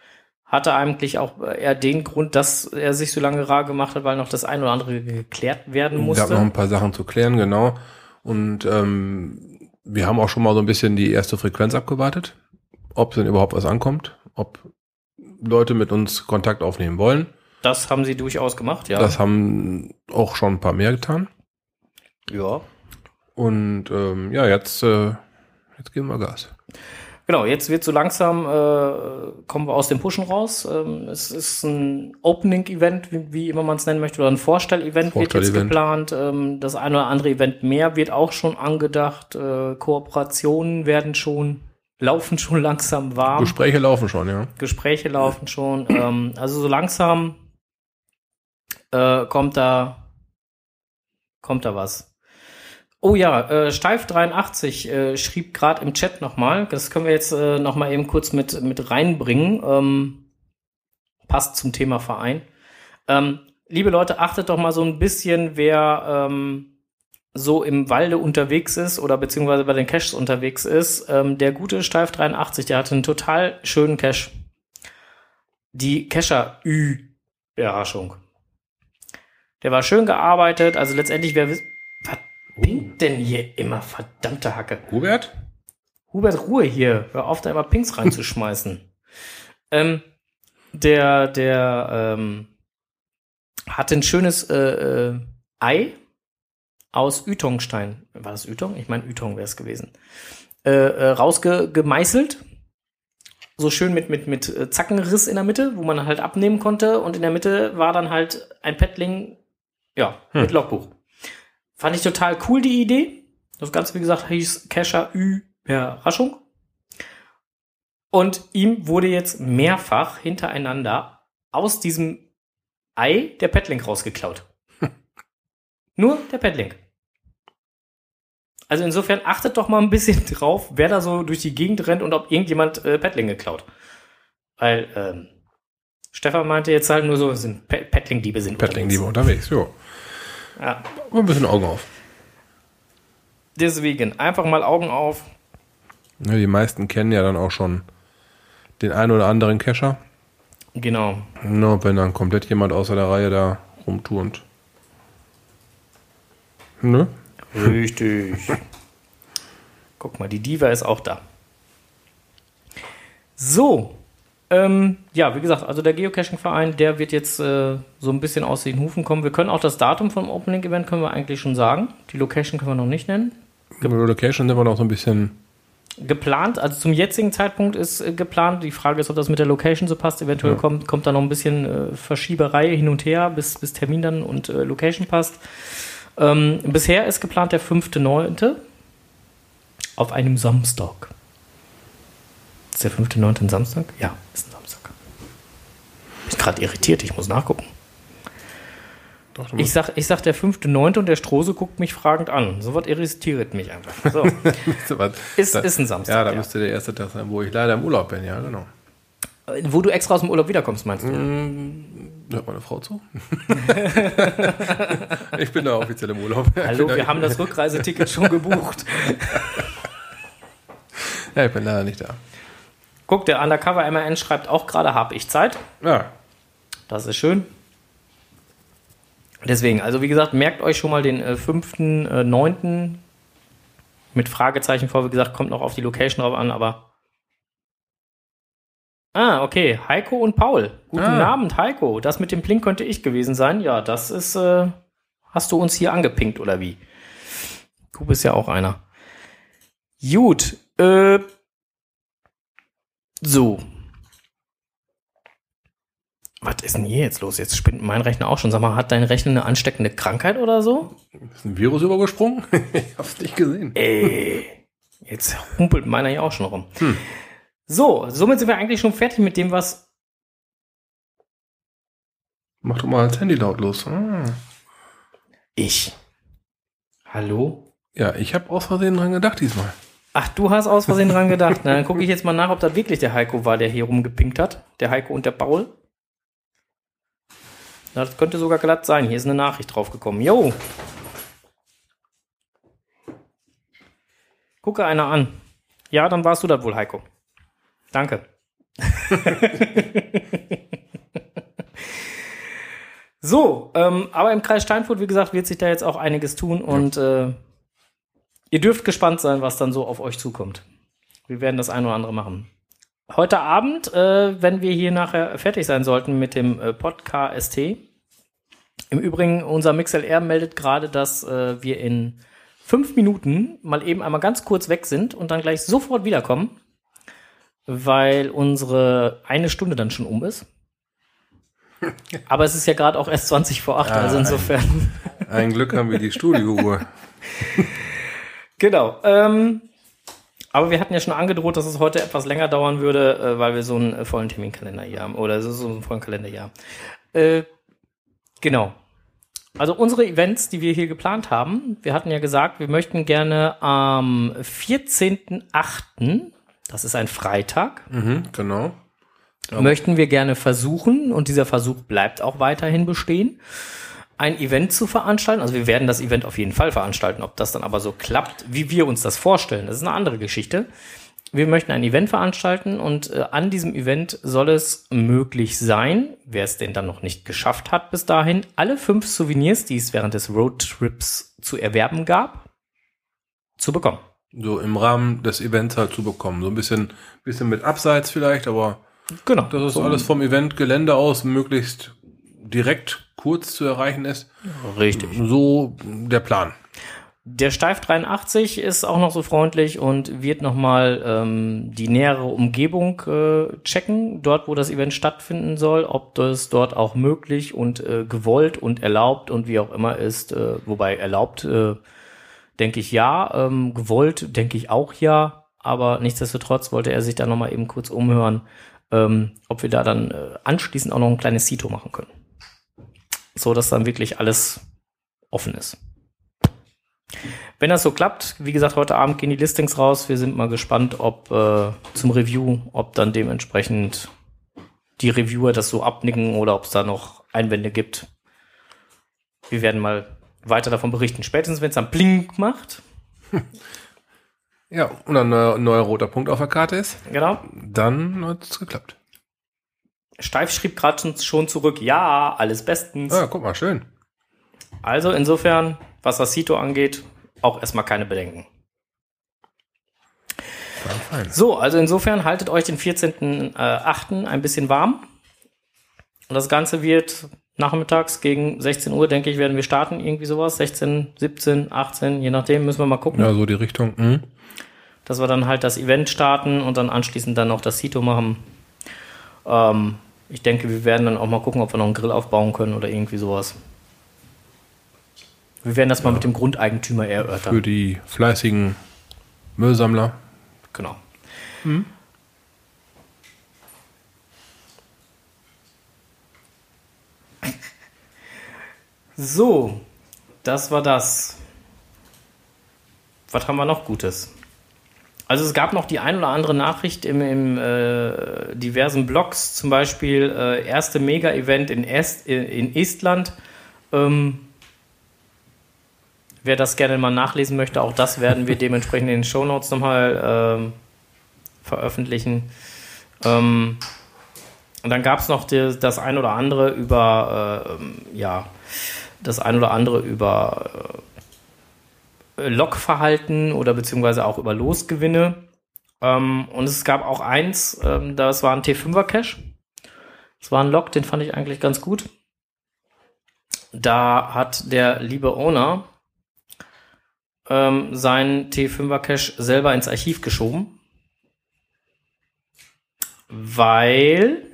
Hatte eigentlich auch eher den Grund, dass er sich so lange rar gemacht hat, weil noch das ein oder andere geklärt werden Es musste. gab noch ein paar Sachen zu klären, genau. Und ähm, wir haben auch schon mal so ein bisschen die erste Frequenz abgewartet, ob denn überhaupt was ankommt, ob Leute mit uns Kontakt aufnehmen wollen. Das haben sie durchaus gemacht, ja. Das haben auch schon ein paar mehr getan. ja. Und ähm, ja, jetzt, äh, jetzt geben wir Gas. Genau, jetzt wird so langsam, äh, kommen wir aus dem Pushen raus. Ähm, es ist ein Opening-Event, wie, wie immer man es nennen möchte, oder ein Vorstell-Event wird jetzt geplant. Ähm, das eine oder andere Event mehr wird auch schon angedacht. Äh, Kooperationen werden schon, laufen schon langsam warm. Gespräche laufen schon, ja. Gespräche laufen schon. Ähm, also so langsam äh, kommt da kommt da was. Oh ja, äh, Steif83 äh, schrieb gerade im Chat nochmal. Das können wir jetzt äh, nochmal eben kurz mit, mit reinbringen. Ähm, passt zum Thema Verein. Ähm, liebe Leute, achtet doch mal so ein bisschen, wer ähm, so im Walde unterwegs ist oder beziehungsweise bei den Caches unterwegs ist. Ähm, der gute Steif83, der hatte einen total schönen Cache. Die Cacher-Ü-Überraschung. Der war schön gearbeitet, also letztendlich, wer pinkt denn hier immer, verdammte Hacke? Hubert? Hubert, Ruhe hier. Hör auf, da immer Pinks reinzuschmeißen. ähm, der, der, ähm, hatte ein schönes äh, äh, Ei aus Ytongstein. War das Ytong? Ich meine, Ytong wäre es gewesen. Äh, äh, rausgemeißelt. So schön mit, mit, mit äh, Zackenriss in der Mitte, wo man halt abnehmen konnte. Und in der Mitte war dann halt ein Paddling, ja, Hm. mit Logbuch. Fand ich total cool, die Idee. Das Ganze, wie gesagt, hieß Kescher Ü Überraschung. Und ihm wurde jetzt mehrfach hintereinander aus diesem Ei der Petlink rausgeklaut. Nur der Petlink. Also insofern achtet doch mal ein bisschen drauf, wer da so durch die Gegend rennt und ob irgendjemand äh, Petlinge klaut. Weil ähm, Stefan meinte jetzt halt nur so, sind Pe Petling-Diebe sind Paddling-Diebe unterwegs, jo. Ja. Ein bisschen Augen auf. Deswegen einfach mal Augen auf. Ja, die meisten kennen ja dann auch schon den einen oder anderen Cacher. Genau. No, wenn dann komplett jemand außer der Reihe da rumturnt. Ne? Richtig. Guck mal, die Diva ist auch da. So. Ähm, ja, wie gesagt, also der Geocaching-Verein, der wird jetzt äh, so ein bisschen aus den Hufen kommen. Wir können auch das Datum vom Opening-Event können wir eigentlich schon sagen. Die Location können wir noch nicht nennen. Location sind wir noch so ein bisschen. Geplant, also zum jetzigen Zeitpunkt ist äh, geplant. Die Frage ist, ob das mit der Location so passt. Eventuell Ja. kommt, kommt da noch ein bisschen äh, Verschieberei hin und her, bis, bis Termin dann und äh, Location passt. Ähm, bisher ist geplant der 5.9. auf einem Samstag. Ist der 5.9. ein Samstag? Ja, ist ein Samstag. Bin gerade irritiert, ich muss nachgucken. Doch, Ich sag, ich sag der 5.9. und der Strose guckt mich fragend an. So was irritiert mich einfach. So. Ist, ist ein Samstag. Ja, da müsste der erste Tag sein, wo ich leider im Urlaub bin, ja, genau. Wo du extra aus dem Urlaub wiederkommst, meinst du? Hört meine Frau zu? ich bin da offiziell im Urlaub. Ich Hallo, wir haben das Rückreiseticket schon gebucht. Ja, ich bin leider nicht da. Guck, der Undercover MRN schreibt auch gerade, habe ich Zeit. Ja, Das ist schön. Deswegen, also wie gesagt, merkt euch schon mal den äh, 5.9. mit Fragezeichen vor. Wie gesagt, kommt noch auf die Location drauf an, aber. Ah, okay. Heiko und Paul. Guten Ah. Abend, Heiko. Das mit dem Plink könnte ich gewesen sein. Ja, das ist. Äh, hast du uns hier angepinkt oder wie? Du bist ja auch einer. Gut. Äh, so. Was ist denn hier jetzt los? Jetzt spinnt mein Rechner auch schon. Sag mal, hat dein Rechner eine ansteckende Krankheit oder so? ist ein Virus übergesprungen? ich hab's nicht gesehen. Ey, jetzt humpelt meiner hier auch schon rum. So, somit sind wir eigentlich schon fertig mit dem, was. Mach doch mal das Handy lautlos. Ah. Ich. Hallo? Ja, ich habe aus Versehen dran gedacht diesmal. Ach, du hast aus Versehen dran gedacht. Na, dann gucke ich jetzt mal nach, ob das wirklich der Heiko war, der hier rumgepinkt hat. Der Heiko und der Paul. Na, Das könnte sogar glatt sein. Hier ist eine Nachricht draufgekommen. Jo. Gucke einer an. Ja, dann warst du das wohl, Heiko. Danke. so, ähm, aber im Kreis Steinfurt, wie gesagt, wird sich da jetzt auch einiges tun und äh, ihr dürft gespannt sein, was dann so auf euch zukommt. Wir werden das ein oder andere machen. Heute Abend, äh, wenn wir hier nachher fertig sein sollten mit dem äh, Podcast ST. Im Übrigen, unser MixLR meldet gerade, dass äh, wir in fünf Minuten mal eben einmal ganz kurz weg sind und dann gleich sofort wiederkommen, weil unsere eine Stunde dann schon um ist. Aber es ist ja gerade auch erst 20 vor 8, Ah, also insofern. Ein Glück haben wir die Studiouhr. Genau. Ähm, aber wir hatten ja schon angedroht, dass es heute etwas länger dauern würde, äh, weil wir so einen äh, vollen Terminkalender hier haben. Oder so einen vollen Kalender hier haben. Äh, genau. Also unsere Events, die wir hier geplant haben, wir hatten ja gesagt, wir möchten gerne am 14.8., das ist ein Freitag, mhm, genau. möchten wir gerne versuchen, und dieser Versuch bleibt auch weiterhin bestehen, ein Event zu veranstalten. Also wir werden das Event auf jeden Fall veranstalten. Ob das dann aber so klappt, wie wir uns das vorstellen, das ist eine andere Geschichte. Wir möchten ein Event veranstalten und äh, an diesem Event soll es möglich sein, wer es denn dann noch nicht geschafft hat bis dahin, alle fünf Souvenirs, die es während des Roadtrips zu erwerben gab, zu bekommen. So im Rahmen des Events halt zu bekommen. So ein bisschen, bisschen mit Abseits vielleicht, aber Genau. dass es So- alles vom Eventgelände aus möglichst direkt kurz zu erreichen ist. Richtig. So der Plan. Der Steif 83 ist auch noch so freundlich und wird nochmal ähm, die nähere Umgebung äh, checken, dort wo das Event stattfinden soll, ob das dort auch möglich und äh, gewollt und erlaubt und wie auch immer ist. Äh, wobei erlaubt, äh, denke ich ja, ähm, gewollt, denke ich auch ja, aber nichtsdestotrotz wollte er sich da nochmal eben kurz umhören, ähm, ob wir da dann äh, anschließend auch noch ein kleines Sito machen können. So dass dann wirklich alles offen ist. Wenn das so klappt, wie gesagt, heute Abend gehen die Listings raus. Wir sind mal gespannt, ob äh, zum Review, ob dann dementsprechend die Reviewer das so abnicken oder ob es da noch Einwände gibt. Wir werden mal weiter davon berichten. Spätestens, wenn es dann Blink macht. Ja, und ein neuer roter Punkt auf der Karte ist, Genau. dann hat es geklappt. Steif schrieb gerade schon zurück, ja, alles bestens. Ah, guck mal, schön. Also insofern, was das Sito angeht, auch erstmal keine Bedenken. Fein, fein. So, also insofern haltet euch den 14.8. ein bisschen warm. Und das Ganze wird nachmittags gegen 16 Uhr, denke ich, werden wir starten. Irgendwie sowas. 16, 17, 18, je nachdem, müssen wir mal gucken. Ja, so die Richtung. Mhm. Dass wir dann halt das Event starten und dann anschließend dann noch das Sito machen. Ähm, ich denke, wir werden dann auch mal gucken, ob wir noch einen Grill aufbauen können oder irgendwie sowas. Wir werden das mal mit dem Grundeigentümer erörtern. Für die fleißigen Müllsammler. Genau. So, das war das. Was haben wir noch Gutes? Also es gab noch die ein oder andere Nachricht im, im äh, diversen Blogs, zum Beispiel äh, erste Mega-Event in, Est, in, Estland. Ähm, wer das gerne mal nachlesen möchte, auch das werden wir dementsprechend in den Shownotes nochmal ähm, veröffentlichen. Ähm, und dann gab es noch die, das ein oder andere über, äh, ähm, ja, das ein oder andere über äh, Lokverhalten oder beziehungsweise auch über Losgewinne. Ähm, und es gab auch eins, ähm, das war ein T5er Cache. Das war ein Log, den fand ich eigentlich ganz gut. Da hat der liebe Owner ähm, seinen T5er Cache selber ins Archiv geschoben. Weil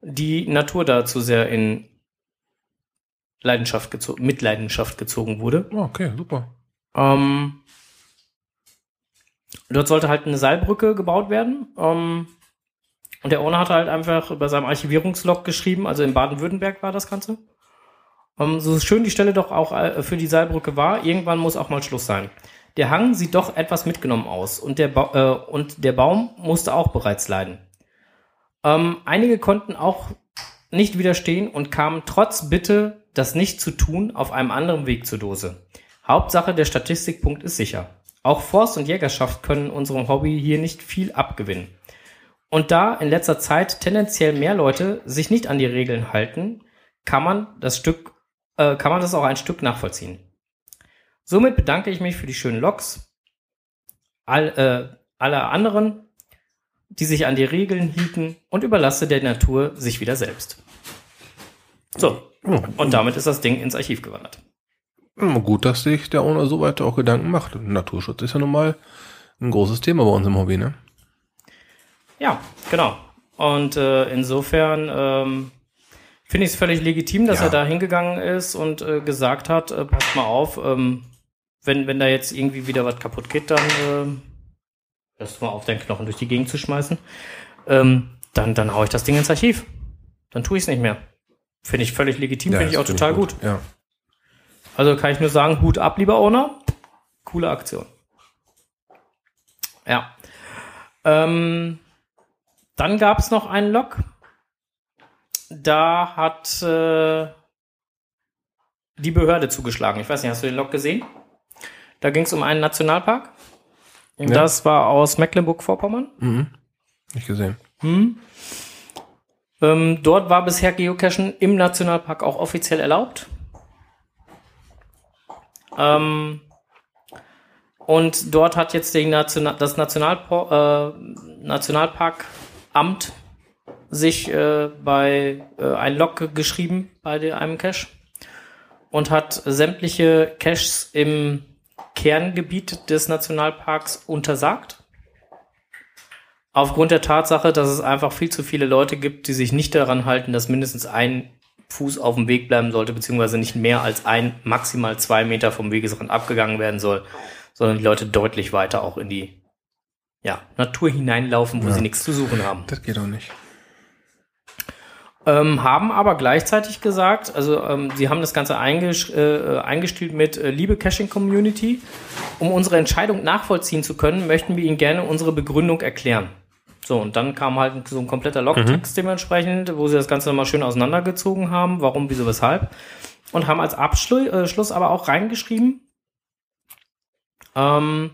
die Natur dazu sehr in Leidenschaft gezogen, mit Leidenschaft gezogen wurde. Oh, okay, super. Ähm, dort sollte halt eine Seilbrücke gebaut werden. Ähm, und der Owner hat halt einfach bei seinem Archivierungslog geschrieben, also in Baden-Württemberg war das Ganze. Ähm, so schön die Stelle doch auch äh, für die Seilbrücke war, irgendwann muss auch mal Schluss sein. Der Hang sieht doch etwas mitgenommen aus und der, ba äh, und der Baum musste auch bereits leiden. Ähm, einige konnten auch nicht widerstehen und kamen trotz Bitte, das nicht zu tun, auf einem anderen Weg zur Dose. Hauptsache, der Statistikpunkt ist sicher. Auch Forst und Jägerschaft können unserem Hobby hier nicht viel abgewinnen. Und da in letzter Zeit tendenziell mehr Leute sich nicht an die Regeln halten, kann man das Stück, äh, kann man das auch ein Stück nachvollziehen. Somit bedanke ich mich für die schönen Loks all, äh, aller anderen, die sich an die Regeln hielten und überlasse der Natur sich wieder selbst. So, und damit ist das Ding ins Archiv gewandert. Hm, Gut, dass sich der Owner so weit auch Gedanken macht. Naturschutz ist ja nun mal ein großes Thema bei uns im Hobby, ne? Ja, genau. Und äh, insofern ähm, finde ich es völlig legitim, dass Ja. er da hingegangen ist und äh, gesagt hat, äh, passt mal auf, ähm, wenn, wenn da jetzt irgendwie wieder was kaputt geht, dann ähm, hörst du mal auf, deinen Knochen durch die Gegend zu schmeißen. Ähm, dann, dann hau ich das Ding ins Archiv. Dann tue ich es nicht mehr. Finde ich völlig legitim, finde ich auch total gut. Ja. Also kann ich nur sagen, Hut ab, lieber Owner. Coole Aktion. Ja. Ähm, dann gab es noch einen Log. Da hat äh, die Behörde zugeschlagen. Ich weiß nicht, hast du den Log gesehen? Da ging es um einen Nationalpark. Ja. Das war aus Mecklenburg-Vorpommern. Mhm. Nicht gesehen. Hm. Ähm, dort war bisher Geocachen im Nationalpark auch offiziell erlaubt. Ähm, und dort hat jetzt National das Nationalpo äh, Nationalparkamt sich äh, bei äh, ein Log geschrieben bei de- einem Cache und hat sämtliche Caches im Kerngebiet des Nationalparks untersagt. Aufgrund der Tatsache, dass es einfach viel zu viele Leute gibt, die sich nicht daran halten, dass mindestens ein Fuß auf dem Weg bleiben sollte, beziehungsweise nicht mehr als ein, maximal zwei Meter vom Wegesrand abgegangen werden soll, sondern die Leute deutlich weiter auch in die ja, Natur hineinlaufen, wo Ja. sie nichts zu suchen haben. Das geht auch nicht. Ähm, haben aber gleichzeitig gesagt, also ähm, sie haben das Ganze eingesch äh, eingestielt mit äh, Liebe Caching Community. Um unsere Entscheidung nachvollziehen zu können, möchten wir Ihnen gerne unsere Begründung erklären. So, und dann kam halt so ein kompletter Logtext dementsprechend, wo sie das Ganze nochmal schön auseinandergezogen haben, warum, wieso, weshalb. Und haben als Abschluss äh, aber auch reingeschrieben, ähm,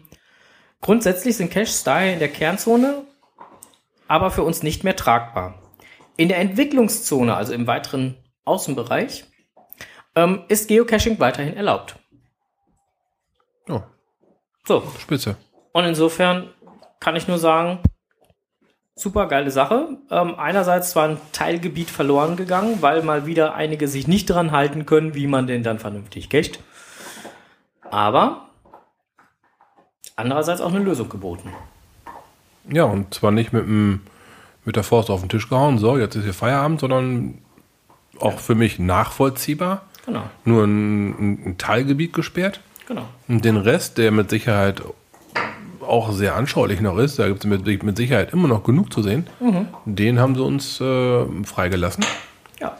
grundsätzlich sind Caches daher in der Kernzone, aber für uns nicht mehr tragbar. In der Entwicklungszone, also im weiteren Außenbereich, ähm, ist Geocaching weiterhin erlaubt. Oh, So, spitze. und insofern kann ich nur sagen, super geile Sache. Ähm, einerseits war ein Teilgebiet verloren gegangen, weil mal wieder einige sich nicht dran halten können, wie man den dann vernünftig cacht. Aber andererseits auch eine Lösung geboten. Ja, und zwar nicht mit, dem, mit der Faust auf den Tisch gehauen, so, jetzt ist hier Feierabend, sondern auch für mich nachvollziehbar. Genau, Nur ein, ein Teilgebiet gesperrt. genau. Und den Rest, der mit Sicherheit auch sehr anschaulich noch ist, da gibt es mit, mit Sicherheit immer noch genug zu sehen, den haben sie uns äh, freigelassen, Ja,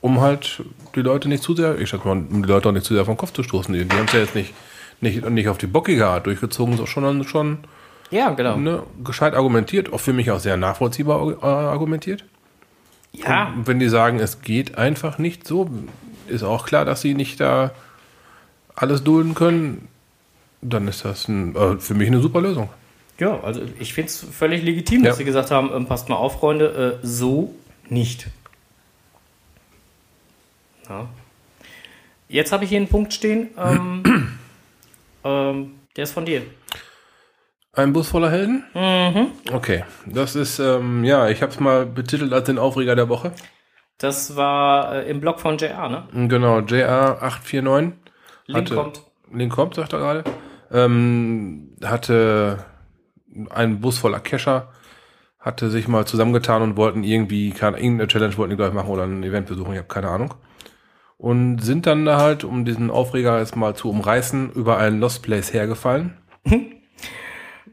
um halt die Leute nicht zu sehr, ich sag mal, um die Leute auch nicht zu sehr vom Kopf zu stoßen. Die, die haben es ja jetzt nicht, nicht, nicht auf die bockige Art durchgezogen, sondern schon ja, genau. ne, gescheit argumentiert, auch für mich auch sehr nachvollziehbar äh, argumentiert. Ja, Und wenn die sagen, es geht einfach nicht so, ist auch klar, dass sie nicht da alles dulden können, dann ist das ein, äh, für mich eine super Lösung. ja, also ich finde es völlig legitim, dass Ja. sie gesagt haben, ähm, passt mal auf, Freunde, äh, so nicht. Ja. Jetzt habe ich hier einen Punkt stehen, ähm, ähm, der ist von dir. Ein Bus voller Helden? Mhm. Okay, das ist, ähm, ja, ich habe es mal betitelt als den Aufreger der Woche. Das war äh, im Blog von JR, ne? Genau, JR849. Link Hatte- kommt. Link kommt, sagt er gerade. Ähm, hatte einen Bus voller Kescher, hatte sich mal zusammengetan und wollten irgendwie, keine, irgendeine Challenge wollten die gleich machen oder ein Event besuchen, ich habe keine Ahnung. Und sind dann da halt, um diesen Aufreger jetzt mal zu umreißen, über ein Lost Place hergefallen.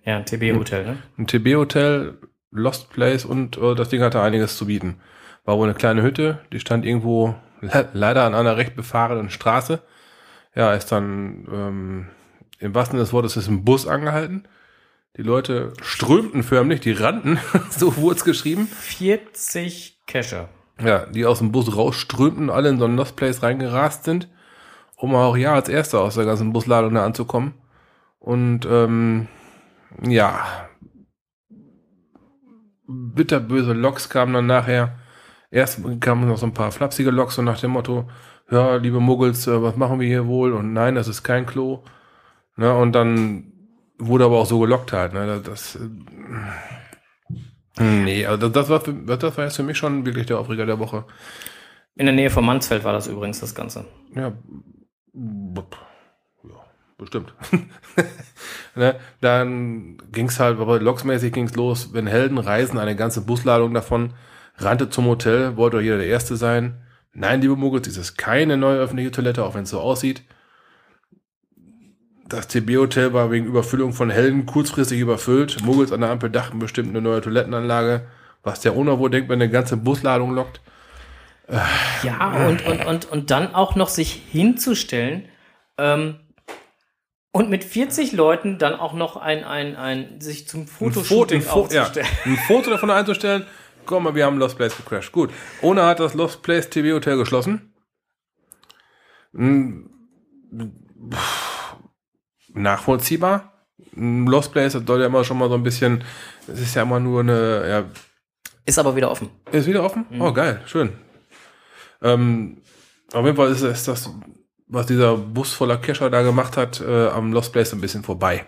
Ja, ein TB-Hotel, ne? Ein TB-Hotel, Lost Place und äh, das Ding hatte einiges zu bieten. War wohl eine kleine Hütte, die stand irgendwo le leider an einer recht befahrenen Straße. Ja, ist dann ähm, im wahrsten Sinne des Wortes ist ein Bus angehalten. Die Leute strömten förmlich, die rannten, so wurde es geschrieben. 40 Cacher. Ja, die aus dem Bus rausströmten, alle in so ein Lost Place reingerast sind, um auch ja als Erster aus der ganzen Busladung da anzukommen. Und ähm, ja, bitterböse Loks kamen dann nachher. Erst kamen noch so ein paar flapsige Loks so nach dem Motto, ja, liebe Muggels, äh, was machen wir hier wohl? Und nein, das ist kein Klo. Ne, und dann wurde aber auch so gelockt halt. Ne, das, äh, nee, also das, war für, das war jetzt für mich schon wirklich der Aufreger der Woche. In der Nähe von Mansfeld war das übrigens das Ganze. Ja, ja bestimmt. ne? Dann ging's halt, aber loksmäßig ging's los, wenn Helden reisen, eine ganze Busladung davon, rannte zum Hotel, wollte doch jeder der Erste sein. Nein, liebe Muggels, dies ist keine neue öffentliche Toilette, auch wenn es so aussieht. Das TB-Hotel war wegen Überfüllung von Helden kurzfristig überfüllt. Muggels an der Ampel dachten bestimmt eine neue Toilettenanlage. Was der Owner wohl denkt, wenn eine ganze Busladung lockt. Ja, und, und, und, und dann auch noch sich hinzustellen ähm, und mit 40 Leuten dann auch noch ein, ein, ein sich zum Fotoshooting ein, Fo ja, aufzustellen. ein Foto davon einzustellen. Guck mal, wir haben Lost Place gecrashed. Gut. Ona hat das Lost Place TV Hotel geschlossen. Hm, pff, Nachvollziehbar. Ein Lost Place das soll ja immer schon mal so ein bisschen, es ist ja immer nur eine, ja, Ist aber wieder offen. ist wieder offen? Oh, geil, schön. Ähm, auf jeden Fall ist, ist das, was dieser Bus voller Kescher da gemacht hat, äh, am Lost Place ein bisschen vorbei.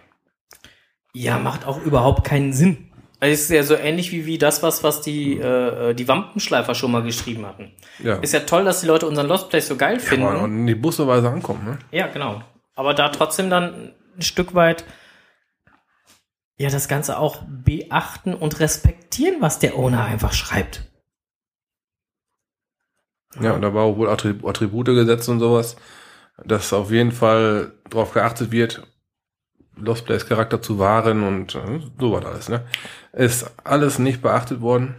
Ja, macht auch überhaupt keinen Sinn. Also Es ist ja so ähnlich wie, wie das, was, was die, äh, die Wampenschleifer schon mal geschrieben hatten. Ja. Ist ja toll, dass die Leute unseren Lost Place so geil finden. Aber und die Busseweise ankommen, ne? Ja, genau. Aber da trotzdem dann ein Stück weit ja das Ganze auch beachten und respektieren, was der Owner einfach schreibt. Ja, und da war auch wohl Attrib Attribute gesetzt und sowas, dass auf jeden Fall darauf geachtet wird, Lost Place Charakter zu wahren und äh, so war das alles, ne? Ist alles nicht beachtet worden.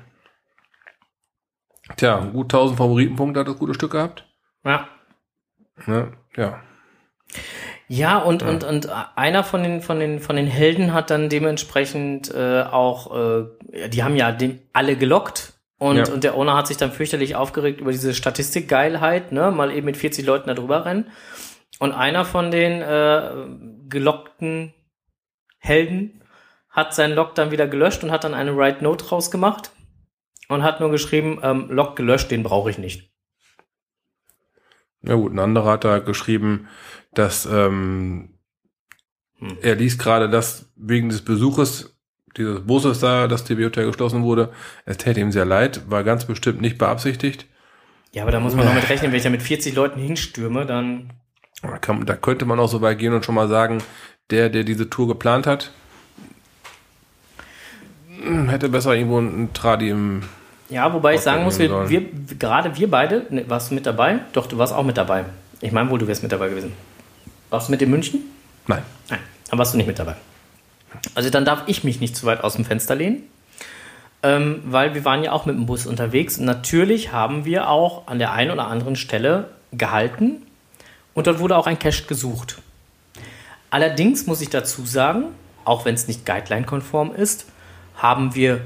Tja, gut 1000 Favoritenpunkte hat das gute Stück gehabt. Ja. Ne? Ja. Ja, und, und, und einer von den, von den, von den Helden hat dann dementsprechend äh, auch, äh, die haben ja den alle gelockt. Und, Ja. und der Owner hat sich dann fürchterlich aufgeregt über diese Statistikgeilheit, ne, mal eben mit 40 Leuten da drüber rennen. Und einer von den äh, gelockten Helden hat seinen Log dann wieder gelöscht und hat dann eine Write Note rausgemacht und hat nur geschrieben, ähm, Log gelöscht, den brauche ich nicht. Ja gut, ein anderer hat da geschrieben, dass ähm, hm. er liest gerade, dass wegen des Besuches dieses Busses da, dass die Hotel geschlossen wurde, es täte ihm sehr leid, war ganz bestimmt nicht beabsichtigt. Ja, aber da muss man noch mit rechnen, wenn ich da mit 40 Leuten hinstürme, dann. Da, kann, da könnte man auch so weit gehen und schon mal sagen, der, der diese Tour geplant hat, hätte besser irgendwo ein Tradi im. Ja, wobei ich sagen muss, wir, wir, gerade wir beide, ne, warst du mit dabei? Doch, du warst auch mit dabei. Ich meine wohl, du wärst mit dabei gewesen. Warst du mit in München? Nein. Nein, dann warst du nicht mit dabei. Also dann darf ich mich nicht zu weit aus dem Fenster lehnen, ähm, weil wir waren ja auch mit dem Bus unterwegs. Und natürlich haben wir auch an der einen oder anderen Stelle gehalten und dort wurde auch ein Cache gesucht. Allerdings muss ich dazu sagen, auch wenn es nicht guideline-konform ist, haben wir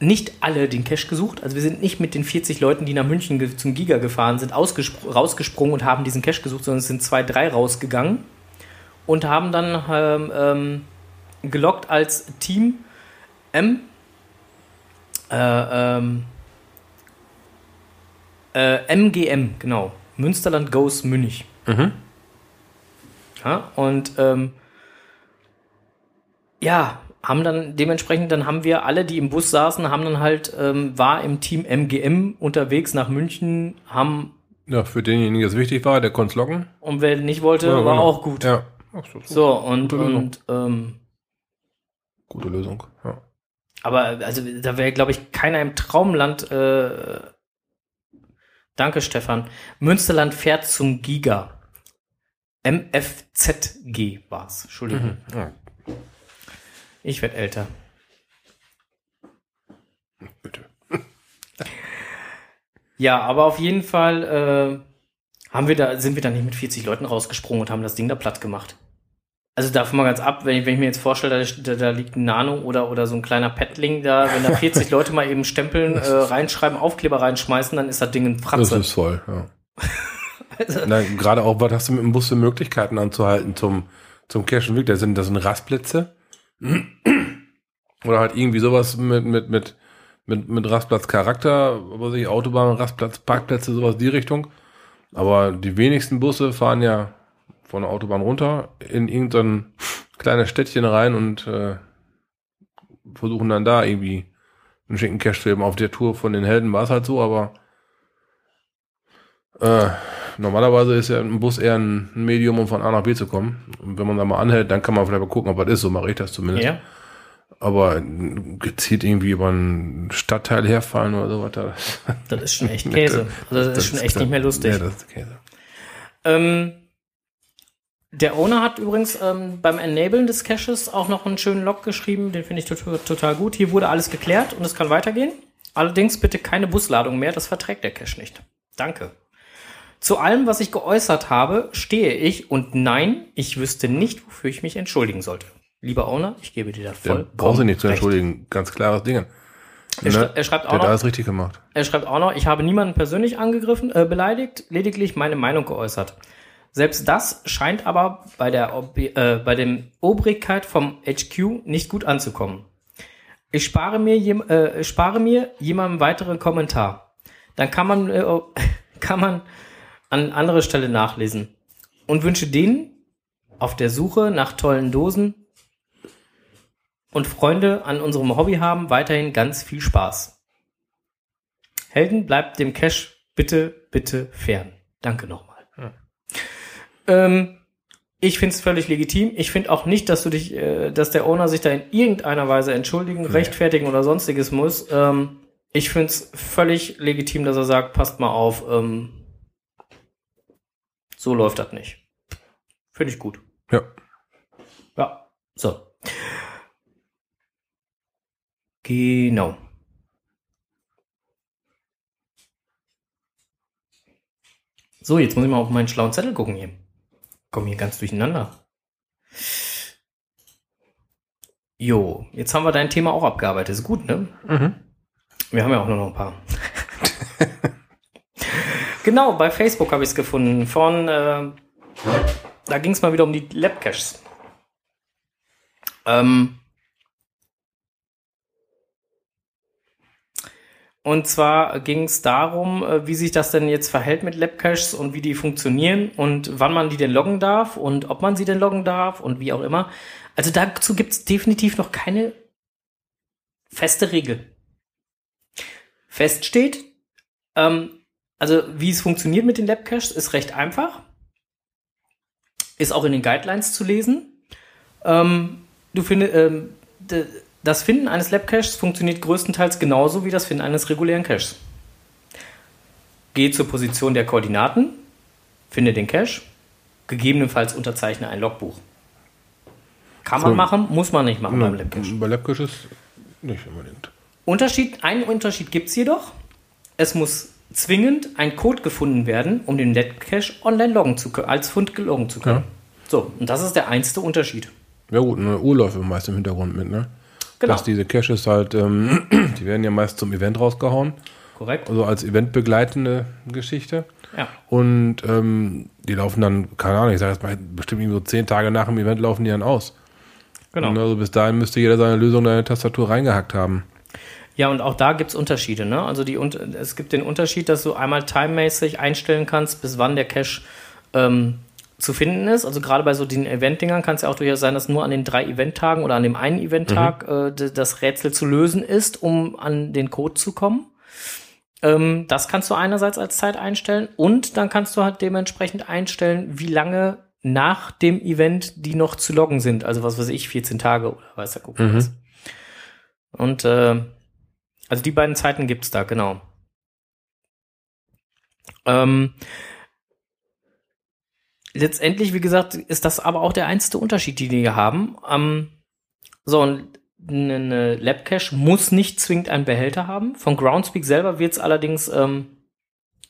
nicht alle den Cache gesucht. Also wir sind nicht mit den 40 Leuten, die nach München zum Giga gefahren sind, rausgesprungen und haben diesen Cache gesucht, sondern es sind zwei, drei rausgegangen und haben dann ähm, ähm, gelockt als Team M. Äh, ähm, äh, MGM, genau. Münsterland Goes Münich. Mhm. Ja, und ähm, ja, haben dann dementsprechend, dann haben wir alle, die im Bus saßen, haben dann halt, ähm, war im Team MGM unterwegs nach München, haben. Ja, für denjenigen, der es wichtig war, der konnte es locken. Und wer nicht wollte, ja, war genau. auch gut. Ja. Ach, so, so, und, und ähm, gute Lösung, ja. Aber also da wäre, glaube ich, keiner im Traumland. Äh, danke, Stefan. Münsterland fährt zum Giga. MFZG war's. Entschuldigung. Mhm. Ja. Ich werde älter. Bitte. ja, aber auf jeden Fall äh, haben wir da, sind wir da nicht mit 40 Leuten rausgesprungen und haben das Ding da platt gemacht. Also davon mal ganz ab, wenn ich, wenn ich mir jetzt vorstelle, da, da, liegt ein Nano oder, oder so ein kleiner Paddling da, wenn da 40 Leute mal eben stempeln, äh, reinschreiben, Aufkleber reinschmeißen, dann ist das Ding ein Fratze. Das ist voll, ja. also, Nein, gerade auch, was hast du mit dem Bus für Möglichkeiten anzuhalten zum, zum Kirchenweg? Da sind, das sind Rastplätze. Oder halt irgendwie sowas mit, mit, mit, mit, mit Rastplatzcharakter, was ich, Autobahn, Rastplatz, Parkplätze, sowas die Richtung. Aber die wenigsten Busse fahren ja von der Autobahn runter in irgendein kleines Städtchen rein und äh, versuchen dann da irgendwie einen schicken Cash zu geben. Auf der Tour von den Helden war es halt so, aber äh, normalerweise ist ja ein Bus eher ein Medium, um von A nach B zu kommen. Und wenn man da mal anhält, dann kann man vielleicht mal gucken, ob das ist. So mache ich das zumindest. Ja. Aber gezielt irgendwie über einen Stadtteil herfallen oder sowas. Das, das ist schon echt Käse. Also das, das ist schon echt ist nicht mehr lustig. Ja, das ist Käse. Ähm, der Owner hat übrigens ähm, beim Enablen des Caches auch noch einen schönen Log geschrieben, den finde ich total, total gut. Hier wurde alles geklärt und es kann weitergehen. Allerdings bitte keine Busladung mehr, das verträgt der Cache nicht. Danke. Zu allem, was ich geäußert habe, stehe ich und nein, ich wüsste nicht, wofür ich mich entschuldigen sollte. Lieber Owner, ich gebe dir da voll. Brauchst du nicht zu entschuldigen, ganz klares Ding. Er, ne? er, schreibt auch Der noch, alles richtig gemacht. Er schreibt auch noch, ich habe niemanden persönlich angegriffen, äh, beleidigt, lediglich meine Meinung geäußert. Selbst das scheint aber bei der äh, bei dem Obrigkeit vom HQ nicht gut anzukommen. Ich spare mir, äh, spare mir jemandem weiteren Kommentar. Dann kann man äh, kann man an anderer Stelle nachlesen. Und wünsche denen auf der Suche nach tollen Dosen und Freunde an unserem Hobby haben weiterhin ganz viel Spaß. Helden bleibt dem Cash bitte, bitte fern. Danke nochmal. Hm. Ähm, ich finde es völlig legitim. Ich finde auch nicht, dass du dich, äh, dass der Owner sich da in irgendeiner Weise entschuldigen, nee. rechtfertigen oder sonstiges muss. Ähm, ich finde es völlig legitim, dass er sagt, passt mal auf, ähm, so läuft das nicht. Finde ich gut. Ja. Ja, so. Genau. So, jetzt muss ich mal auf meinen schlauen Zettel gucken hier. Komm hier ganz durcheinander. Jo, jetzt haben wir dein Thema auch abgearbeitet. Ist gut, ne? Mhm. Wir haben ja auch nur noch ein paar. Genau, bei Facebook habe ich es gefunden. Von, äh, da ging es mal wieder um die Labcaches. Ähm, Und zwar ging es darum, äh, wie sich das denn jetzt verhält mit Labcaches und wie die funktionieren und wann man die denn loggen darf und ob man sie denn loggen darf und wie auch immer. Also dazu gibt es definitiv noch keine feste Regel. Fest steht, ähm, also wie es funktioniert mit den Labcaches ist recht einfach. Ist auch in den Guidelines zu lesen. Ähm, du findest, ähm, das Finden eines Lab-Caches funktioniert größtenteils genauso wie das Finden eines regulären Caches. Geh zur Position der Koordinaten, finde den Cache, gegebenenfalls unterzeichne ein Logbuch. Kann man so, machen, muss man nicht machen beim Lab-Cache. Bei Lab-Caches nicht unbedingt. Unterschied, einen Unterschied gibt es jedoch. Es muss zwingend ein Code gefunden werden, um den Lab-Cache online loggen zu können, als Fund loggen zu können. Ja. So, und das ist der einzige Unterschied. Ja gut, eine Uhr läuft meist im Hintergrund mit, ne? Genau. Dass diese Caches halt, ähm, die werden ja meist zum Event rausgehauen. Korrekt. Also als eventbegleitende Geschichte. Ja. Und ähm, die laufen dann, keine Ahnung, ich sage jetzt mal, bestimmt so zehn Tage nach dem Event laufen die dann aus. Genau. Und also bis dahin müsste jeder seine Lösung in eine Tastatur reingehackt haben. Ja, und auch da gibt es Unterschiede. Ne? Also die, es gibt den Unterschied, dass du einmal timemäßig einstellen kannst, bis wann der Cache ähm, zu finden ist. Also gerade bei so den Event-Dingern kann es ja auch durchaus sein, dass nur an den drei Event-Tagen oder an dem einen Event-Tag mhm. äh, das Rätsel zu lösen ist, um an den Code zu kommen. Ähm, das kannst du einerseits als Zeit einstellen und dann kannst du halt dementsprechend einstellen, wie lange nach dem Event die noch zu loggen sind. Also was weiß ich, 14 Tage oder weiß der Kuckuck mhm. Und äh, also die beiden Zeiten gibt's da, genau. Ähm, letztendlich, wie gesagt, ist das aber auch der einzige Unterschied, den wir haben. Ähm, so, eine ne Labcache muss nicht zwingend einen Behälter haben. Von Groundspeak selber wird es allerdings ähm,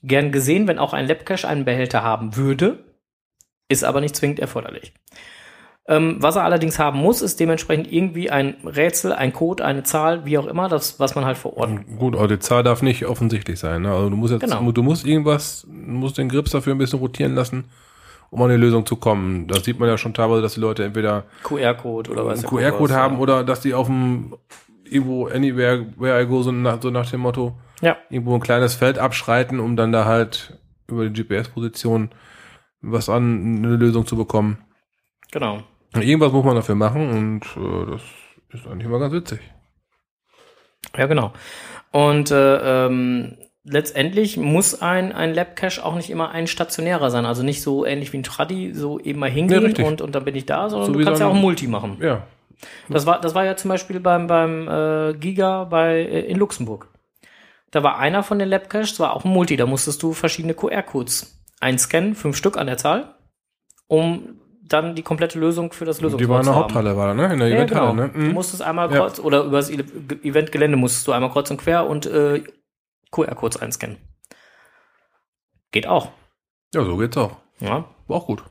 gern gesehen, wenn auch ein Labcache einen Behälter haben würde. Ist aber nicht zwingend erforderlich. Ähm, was er allerdings haben muss, ist dementsprechend irgendwie ein Rätsel, ein Code, eine Zahl, wie auch immer, das, was man halt vor Ort. Gut, aber die Zahl darf nicht offensichtlich sein. Ne? Also du musst jetzt, genau. du musst irgendwas, musst den Grips dafür ein bisschen rotieren lassen um an eine Lösung zu kommen. Das sieht man ja schon teilweise, dass die Leute entweder QR-Code oder was einen QR-Code haben ja. oder dass die auf dem irgendwo anywhere where I go so nach, so nach dem Motto ja. irgendwo ein kleines Feld abschreiten, um dann da halt über die GPS-Position was an eine Lösung zu bekommen. Genau. Irgendwas muss man dafür machen und äh, das ist eigentlich immer ganz witzig. Ja, genau. Und äh, ähm, letztendlich muss ein, ein Lab-Cache auch nicht immer ein stationärer sein. Also nicht so ähnlich wie ein Traddy, so eben mal hingehen ja, und, und dann bin ich da, sondern so du kannst ja auch ein Multi machen. Ja. Das war, das war ja zum Beispiel beim, beim äh, Giga bei, äh, in Luxemburg. Da war einer von den Lab-Caches, war auch ein Multi. Da musstest du verschiedene QR-Codes einscannen, fünf Stück an der Zahl, um dann die komplette Lösung für das Lösungswort Die war in der Haupthalle, war da, ne? In der ja, Eventhalle, genau. ne? Mhm. Du musstest einmal kreuz, ja. oder über das Eventgelände musstest du einmal kreuz und quer und äh, QR-Codes einscannen. Geht auch. Ja, so geht's auch. Ja. War auch gut.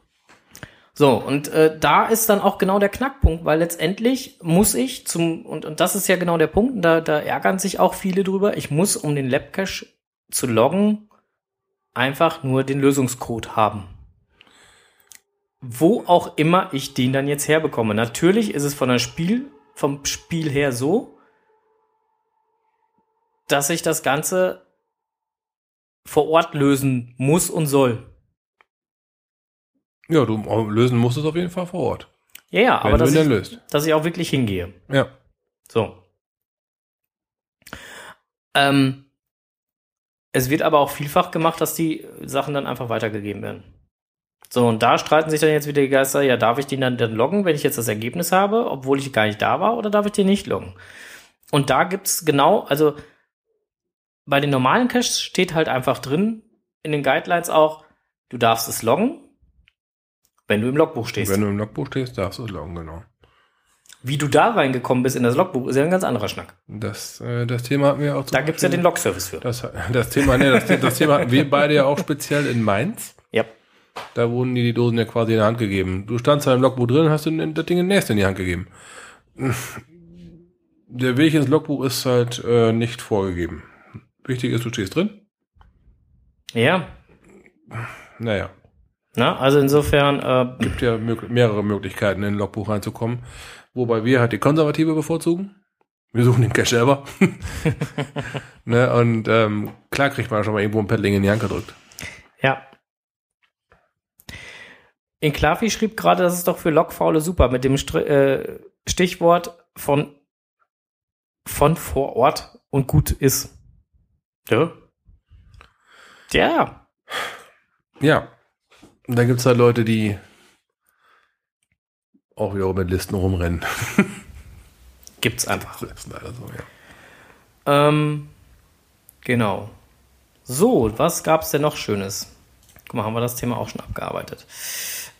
So, und äh, da ist dann auch genau der Knackpunkt, weil letztendlich muss ich zum, und, und das ist ja genau der Punkt, da, da ärgern sich auch viele drüber, ich muss, um den Labcache zu loggen, einfach nur den Lösungscode haben. Wo auch immer ich den dann jetzt herbekomme. Natürlich ist es von der Spiel, vom Spiel her so, dass ich das Ganze vor Ort lösen muss und soll. Ja, du lösen musst es auf jeden Fall vor Ort. Ja, ja, aber dass ich, dass ich auch wirklich hingehe. Ja. So. Ähm, es wird aber auch vielfach gemacht, dass die Sachen dann einfach weitergegeben werden. So, und da streiten sich dann jetzt wieder die Geister, ja, darf ich den dann, dann loggen, wenn ich jetzt das Ergebnis habe, obwohl ich gar nicht da war, oder darf ich den nicht loggen? Und da gibt's genau, also bei den normalen Caches steht halt einfach drin, in den Guidelines auch, du darfst es loggen, wenn du im Logbuch stehst. Wenn du im Logbuch stehst, darfst du es loggen, genau. Wie du da reingekommen bist in das Logbuch, ist ja ein ganz anderer Schnack. Das, äh, das Thema hatten wir auch Da gibt's ja den Log-Service für. Das, das Thema, ne, das, das Thema hatten wir beide ja auch speziell in Mainz. Da wurden dir die Dosen ja quasi in der Hand gegeben. Du standst da im Logbuch drin und hast dir das Ding in nächste in die Hand gegeben. Der Weg ins Logbuch ist halt äh, nicht vorgegeben. Wichtig ist, du stehst drin. Ja. Naja. Na, also insofern. Äh, Gibt ja mög mehrere Möglichkeiten, in ein Logbuch reinzukommen. Wobei wir halt die Konservative bevorzugen. Wir suchen den Cash selber. ne, und ähm, klar kriegt man schon mal irgendwo ein Paddling in die Hand gedrückt. Ja. In Klavi schrieb gerade, das ist doch für Lokfaule super mit dem äh, Stichwort von, von vor Ort und gut ist. Ja. Ja. Ja. Und da gibt's halt Leute, die auch wieder mit Listen rumrennen. Gibt's einfach. Das ist leider so, ja. Ähm, genau. So, was gab's denn noch Schönes? Guck mal, haben wir das Thema auch schon abgearbeitet.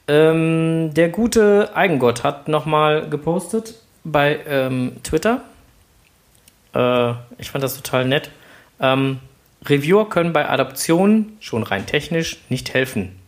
Ähm, der gute Eigengott hat nochmal gepostet bei ähm, Twitter. Äh, ich fand das total nett. Ähm, Reviewer können bei Adaptionen schon rein technisch nicht helfen.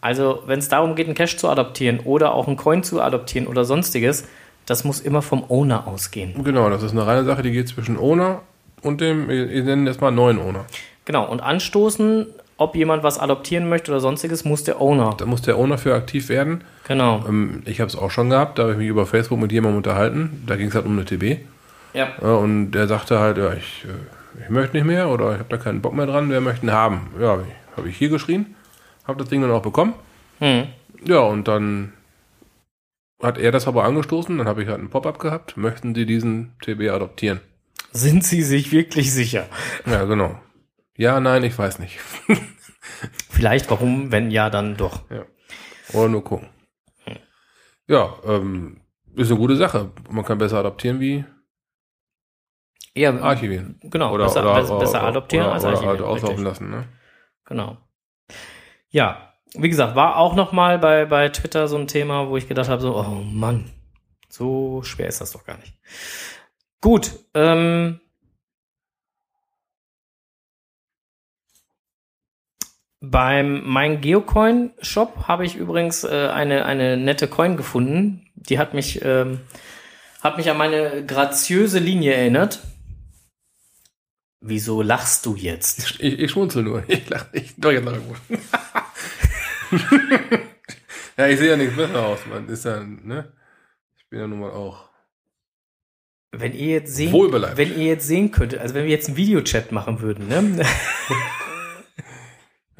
Also, wenn es darum geht, einen Cache zu adaptieren oder auch einen Coin zu adaptieren oder sonstiges, das muss immer vom Owner ausgehen. Genau, das ist eine reine Sache, die geht zwischen Owner und dem, wir nennen das mal neuen Owner. Genau, und anstoßen, ob jemand was adoptieren möchte oder sonstiges, muss der Owner. Da muss der Owner für aktiv werden. Genau. Ähm, ich habe es auch schon gehabt, da habe ich mich über Facebook mit jemandem unterhalten. Da ging es halt um eine TB. Ja. Ja, und der sagte halt, ja, ich, äh, ich möchte nicht mehr oder ich habe da keinen Bock mehr dran, wer möchte ihn haben? Ja, habe ich, hab ich hier geschrien, habe das Ding dann auch bekommen. Hm. Ja, und dann hat er das aber angestoßen, dann habe ich halt einen Pop-up gehabt, möchten Sie diesen TB adoptieren? Sind Sie sich wirklich sicher? Ja, genau. Ja, nein, ich weiß nicht. Vielleicht, warum, wenn ja, dann doch. Oder nur gucken. Ja, ähm, ist eine gute Sache. Man kann besser adaptieren wie Ja, archivieren. genau. Oder, besser, oder, besser, besser adoptieren oder, als oder archivieren. halt auslaufen lassen. Ne? Genau. Ja, wie gesagt, war auch noch mal bei, bei Twitter so ein Thema, wo ich gedacht habe, so, oh Mann, so schwer ist das doch gar nicht. Gut, ähm, beim mein Geocoin Shop habe ich übrigens äh, eine, eine nette Coin gefunden. Die hat mich, ähm, hat mich an meine graziöse Linie erinnert. Wieso lachst du jetzt? Ich, ich schmunzel nur. Ich lache ich, doch, jetzt lache ich ja, ich sehe ja nichts besser aus, man. Ist ja, ne? Ich bin ja nun mal auch. Wenn ihr jetzt sehen, wenn ihr jetzt sehen könntet, also wenn wir jetzt einen Videochat machen würden, ne?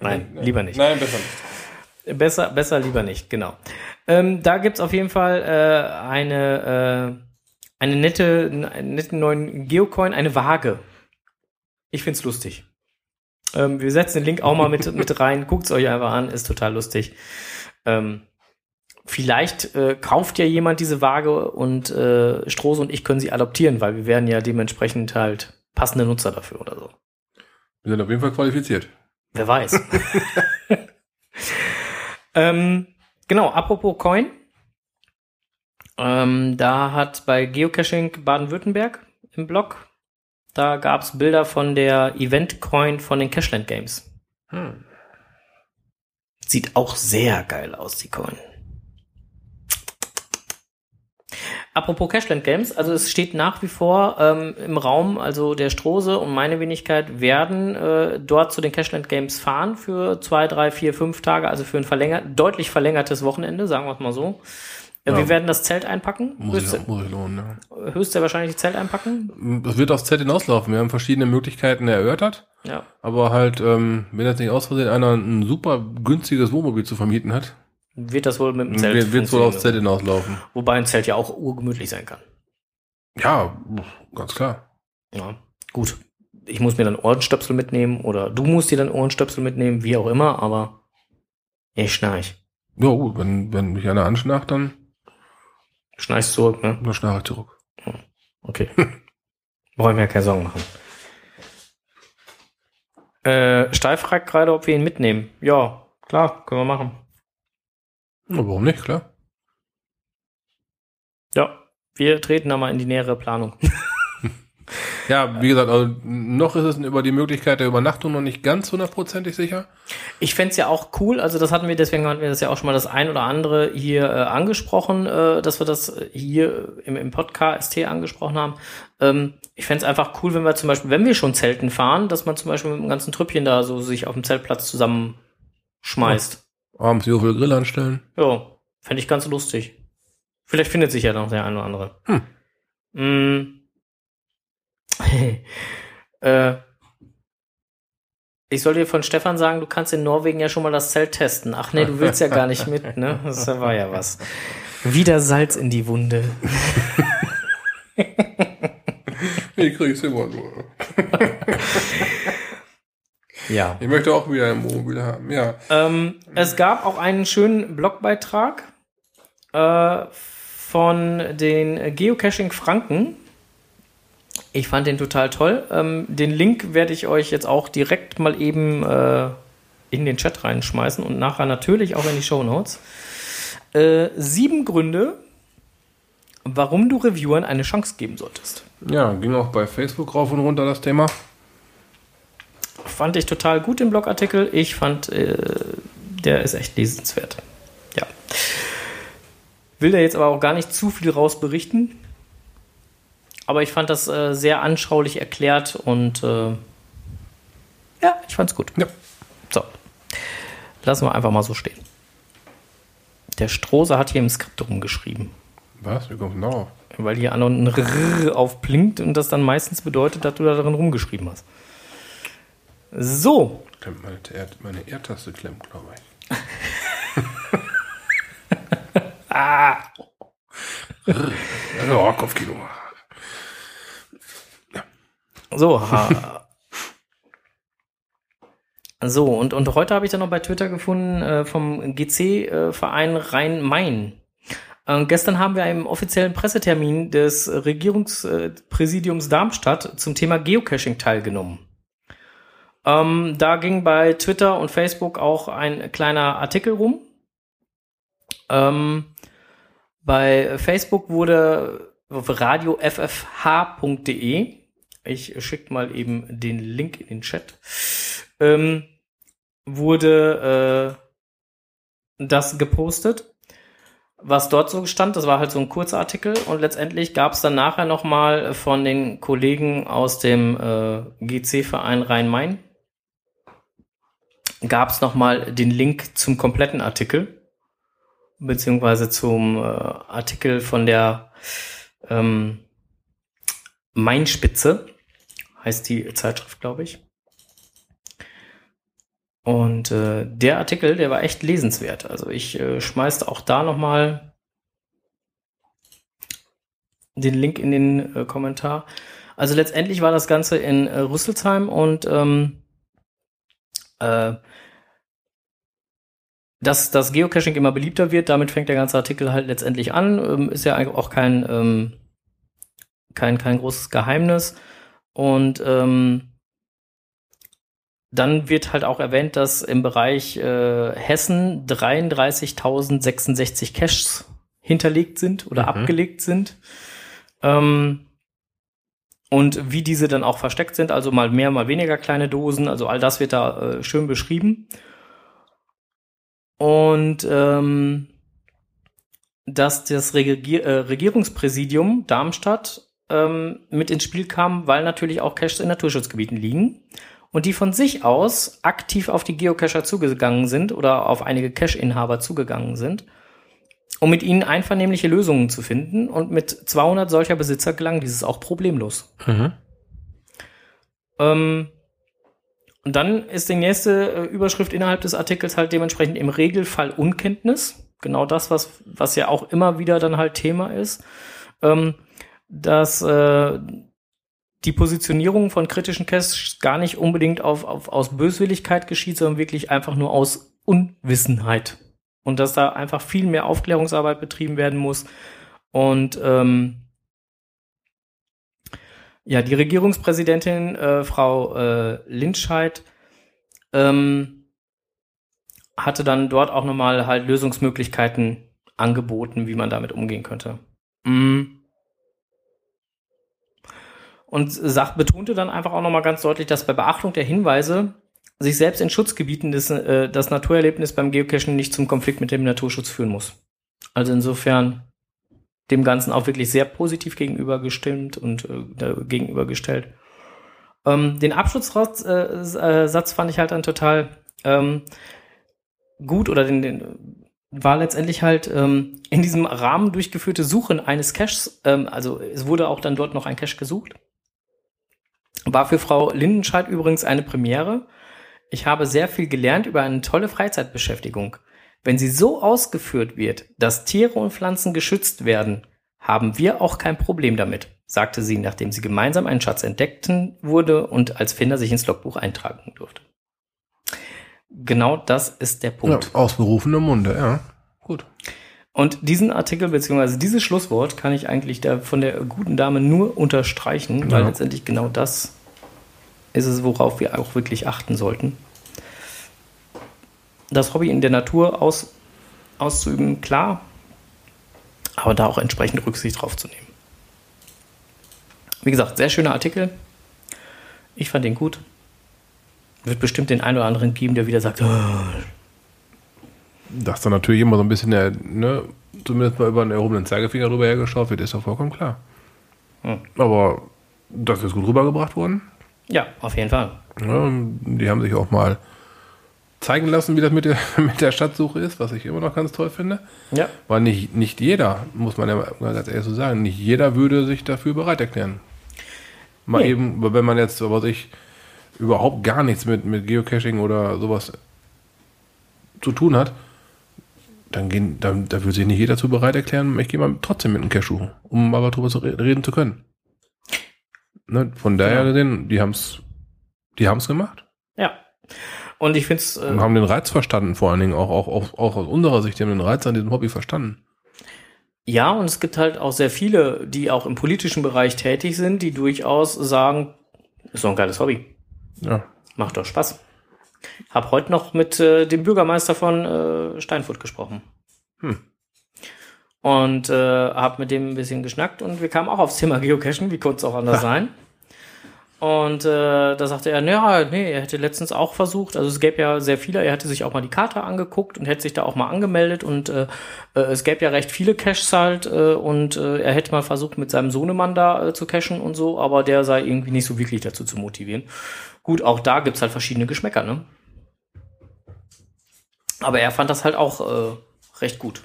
Nein, lieber nicht. Nein, besser nicht. Besser, besser lieber nicht, genau. Ähm, da gibt's auf jeden Fall äh, eine, äh, eine nette, einen netten neuen Geocoin, eine Waage. Ich find's lustig. Ähm, wir setzen den Link auch mal mit, mit rein. Guckt's euch einfach an, ist total lustig. Ähm, vielleicht äh, kauft ja jemand diese Waage und äh, Strohs und ich können sie adoptieren, weil wir werden ja dementsprechend halt passende Nutzer dafür oder so. Wir sind auf jeden Fall qualifiziert. Wer weiß. ähm, genau, apropos Coin. Ähm, da hat bei Geocaching Baden-Württemberg im Blog, da gab's Bilder von der Event-Coin von den Cashland Games. Hm. Sieht auch sehr geil aus, die Coin. Apropos Cashland Games, also es steht nach wie vor ähm, im Raum, also der Strose und meine Wenigkeit werden äh, dort zu den Cashland Games fahren für zwei, drei, vier, fünf Tage, also für ein verlängert, deutlich verlängertes Wochenende, sagen wir es mal so. Äh, Ja. Wir werden das Zelt einpacken, Muss ich, höchst, muss ich lohnen, ja. höchst sehr wahrscheinlich das Zelt einpacken. Das wird aufs Z hinauslaufen. Wir haben verschiedene Möglichkeiten erörtert. Ja. Aber halt, ähm, wenn jetzt nicht aus Versehen einer ein super günstiges Wohnmobil zu vermieten hat, Wird das wohl mit dem Zelt wird wohl aufs Z funktionieren. hinauslaufen. Wobei ein Zelt ja auch urgemütlich sein kann. Ja, ganz klar. Ja, gut. Ich muss mir dann Ohrenstöpsel mitnehmen oder du musst dir dann Ohrenstöpsel mitnehmen, wie auch immer, aber ich schnarch. Ja, gut, wenn, wenn mich einer anschnarcht, dann, Schnarchst zurück, ne? dann schnarche ich zurück. Okay. Brauche ich mir keine Sorgen machen. Äh, Steif fragt gerade, ob wir ihn mitnehmen. Ja, klar, können wir machen. Ja, warum nicht, klar. Ja, wir treten da mal in die nähere Planung. Ja, wie gesagt, also noch ist es über die Möglichkeit der Übernachtung noch nicht ganz hundertprozentig sicher. Ich fänd's ja auch cool, also das hatten wir, deswegen hatten wir das ja auch schon mal das ein oder andere hier äh, angesprochen, äh, dass wir das hier im, im Podcast angesprochen haben. Ähm, ich fänd's einfach cool, wenn wir zum Beispiel, wenn wir schon Zelten fahren, dass man zum Beispiel mit dem ganzen Trüppchen da so sich auf dem Zeltplatz zusammenschmeißt. Abends Grill Grill anstellen. Ja, fände ich ganz lustig. Vielleicht findet sich ja noch der eine oder andere. Hm. Mm. äh, ich soll dir von Stefan sagen, du kannst in Norwegen ja schon mal das Zelt testen. Ach nee, du willst ja gar nicht mit, ne? Das war ja was. Wieder Salz in die Wunde. ich krieg's immer nur. Ja. Ich möchte auch wieder ein Mobil haben, ja. Ähm, es gab auch einen schönen Blogbeitrag äh, von den Geocaching Franken. Ich fand den total toll. Ähm, den Link werde ich euch jetzt auch direkt mal eben äh, in den Chat reinschmeißen und nachher natürlich auch in die Show Notes. Äh, sieben Gründe, warum du Reviewern eine Chance geben solltest. Ja, ging auch bei Facebook rauf und runter das Thema. Fand ich total gut den Blogartikel. Ich fand, äh, der ist echt lesenswert. Ja. Will da jetzt aber auch gar nicht zu viel raus berichten. Aber ich fand das äh, sehr anschaulich erklärt und äh, ja, ich fand's gut. Ja. So. Lassen wir einfach mal so stehen. Der Strohse hat hier im Skript rumgeschrieben. Was? Wie kommst du? Weil hier an ein R aufblinkt und das dann meistens bedeutet, dass du da drin rumgeschrieben hast. So. Klemmt meine, meine R-Taste klemmt, glaube ich. ah. oh, Kopfkino. So, ha. So, und, und heute habe ich dann noch bei Twitter gefunden äh, vom GC-Verein äh, Rhein-Main. Äh, gestern haben wir einen offiziellen Pressetermin des Regierungspräsidiums Darmstadt zum Thema Geocaching teilgenommen. Ähm, da ging bei Twitter und Facebook auch ein kleiner Artikel rum. Ähm, bei Facebook wurde radioffh.de, ich schicke mal eben den Link in den Chat, ähm, wurde äh, das gepostet, was dort so stand. Das war halt so ein kurzer Artikel und letztendlich gab es dann nachher noch mal von den Kollegen aus dem äh, GC-Verein Rhein-Main gab es noch mal den Link zum kompletten Artikel beziehungsweise zum äh, Artikel von der ähm, Mainspitze heißt die Zeitschrift, glaube ich. Und äh, der Artikel, der war echt lesenswert. Also ich äh, schmeiße auch da nochmal den Link in den äh, Kommentar. Also letztendlich war das Ganze in äh, Rüsselsheim und ähm, äh, dass das Geocaching immer beliebter wird, damit fängt der ganze Artikel halt letztendlich an. Ähm, ist ja auch kein, ähm, kein, kein großes Geheimnis. Und ähm, dann wird halt auch erwähnt, dass im Bereich äh, Hessen 33.066 Caches hinterlegt sind oder mhm. abgelegt sind. Ähm, und wie diese dann auch versteckt sind, also mal mehr, mal weniger kleine Dosen, also all das wird da äh, schön beschrieben. Und ähm, dass das Regier äh, Regierungspräsidium Darmstadt ähm, mit ins Spiel kam, weil natürlich auch Caches in Naturschutzgebieten liegen und die von sich aus aktiv auf die Geocacher zugegangen sind oder auf einige Cache-Inhaber zugegangen sind, um mit ihnen einvernehmliche Lösungen zu finden. Und mit 200 solcher Besitzer gelang dieses auch problemlos. Mhm. Ähm, und dann ist die nächste äh, Überschrift innerhalb des Artikels halt dementsprechend im Regelfall Unkenntnis. Genau das, was, was ja auch immer wieder dann halt Thema ist. Ähm, dass äh, die Positionierung von kritischen Caches gar nicht unbedingt auf, auf, aus Böswilligkeit geschieht, sondern wirklich einfach nur aus Unwissenheit. Und dass da einfach viel mehr Aufklärungsarbeit betrieben werden muss. Und ähm, ja, die Regierungspräsidentin, äh, Frau äh, Lindscheid, ähm, hatte dann dort auch nochmal halt Lösungsmöglichkeiten angeboten, wie man damit umgehen könnte. Mm und sagt, betonte dann einfach auch nochmal ganz deutlich, dass bei Beachtung der Hinweise sich selbst in Schutzgebieten des, äh, das Naturerlebnis beim Geocachen nicht zum Konflikt mit dem Naturschutz führen muss. Also insofern dem Ganzen auch wirklich sehr positiv gegenübergestimmt und äh, gegenübergestellt. Ähm, den Abschlusssatz äh, äh, fand ich halt dann total ähm, gut oder den, den war letztendlich halt ähm, in diesem Rahmen durchgeführte Suchen eines Caches, ähm, also es wurde auch dann dort noch ein Cache gesucht. War für Frau Lindenscheid übrigens eine Premiere. Ich habe sehr viel gelernt über eine tolle Freizeitbeschäftigung. Wenn sie so ausgeführt wird, dass Tiere und Pflanzen geschützt werden, haben wir auch kein Problem damit, sagte sie, nachdem sie gemeinsam einen Schatz entdeckten wurde und als Finder sich ins Logbuch eintragen durfte. Genau das ist der Punkt. Ja, aus berufenem Munde, ja. Gut. Und diesen Artikel beziehungsweise dieses Schlusswort kann ich eigentlich der, von der guten Dame nur unterstreichen, weil Ja. letztendlich genau das ist es, worauf wir auch wirklich achten sollten. Das Hobby in der Natur aus, auszuüben, klar, aber da auch entsprechend Rücksicht drauf zu nehmen. Wie gesagt, sehr schöner Artikel. Ich fand den gut. Wird bestimmt den einen oder anderen geben, der wieder sagt, "Oh, Dass da natürlich immer so ein bisschen der, ne, zumindest mal über den erhobenen Zeigefinger drüber hergeschaut wird, ist doch vollkommen klar. Hm. Aber das ist gut rübergebracht worden. ja, auf jeden Fall. Ja, die haben sich auch mal zeigen lassen, wie das mit der, mit der Stadtsuche ist, was ich immer noch ganz toll finde. Ja, Weil nicht, nicht jeder, muss man ja mal ganz ehrlich so sagen, nicht jeder würde sich dafür bereit erklären. Mal Nee. eben, wenn man jetzt, was ich, überhaupt gar nichts mit, mit Geocaching oder sowas zu tun hat, dann gehen, dann, da würde sich nicht jeder dazu bereit erklären, ich gehe mal trotzdem mit einem Cache suchen, um aber drüber zu re reden zu können. Ne, von daher Genau. gesehen, die haben's, die haben's gemacht ja. Und ich finde es, und äh, haben den Reiz verstanden, vor allen Dingen auch, auch, auch, auch aus unserer Sicht, die haben den Reiz an diesem Hobby verstanden. ja, und es gibt halt auch sehr viele, die auch im politischen Bereich tätig sind, die durchaus sagen, ist doch ein geiles Hobby. Ja. Macht doch Spaß. Hab heute noch mit äh, dem Bürgermeister von äh, Steinfurt gesprochen. Hm. Und äh, hab mit dem ein bisschen geschnackt und wir kamen auch aufs Thema Geocachen, wie es auch anders sein. Und äh, da sagte er, naja, nee, er hätte letztens auch versucht, also es gäbe ja sehr viele, er hätte sich auch mal die Karte angeguckt und hätte sich da auch mal angemeldet und äh, äh, es gäbe ja recht viele Caches halt äh, und äh, er hätte mal versucht, mit seinem Sohnemann da äh, zu cachen und so, aber der sei irgendwie nicht so wirklich dazu zu motivieren. Gut, auch da gibt's halt verschiedene Geschmäcker, ne? Aber er fand das halt auch äh, recht gut.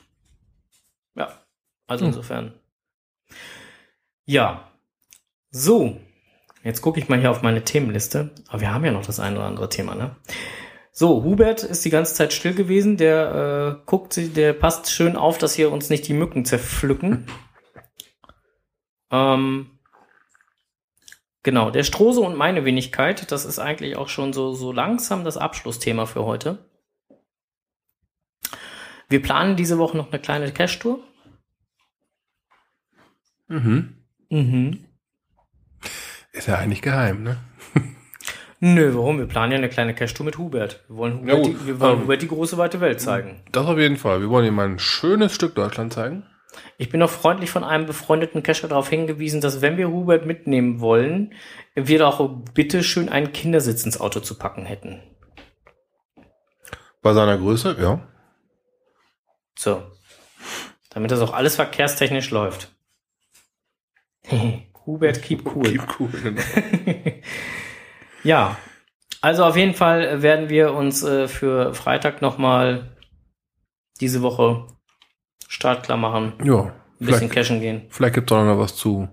Ja, also Hm. insofern. Ja. So, jetzt gucke ich mal hier auf meine Themenliste. Aber wir haben ja noch das ein oder andere Thema, ne? So, Hubert ist die ganze Zeit still gewesen. Der äh, guckt, sich- der passt schön auf, dass hier uns nicht die Mücken zerpflücken. ähm, genau, der Strose und meine Wenigkeit, das ist eigentlich auch schon so, so langsam das Abschlussthema für heute. Wir planen diese Woche noch eine kleine Cash-Tour. Mhm. Mhm. Ist ja eigentlich geheim, ne? Nö, warum? Wir planen ja eine kleine Cash-Tour mit Hubert. Wir wollen Hubert, Ja, die, wir wollen Ähm, Hubert die große weite Welt zeigen. Das auf jeden Fall. Wir wollen ihm mal ein schönes Stück Deutschland zeigen. Ich bin noch freundlich von einem befreundeten Cacher darauf hingewiesen, dass wenn wir Hubert mitnehmen wollen, wir doch bitte schön einen Kindersitz ins Auto zu packen hätten. Bei seiner Größe, ja. So. Damit das auch alles verkehrstechnisch läuft. Hubert, keep cool. Keep cool. Genau. Ja, also auf jeden Fall werden wir uns äh, für Freitag nochmal diese Woche startklar machen, ein ja. bisschen Vielleicht, cashen gehen. vielleicht gibt es auch noch was zu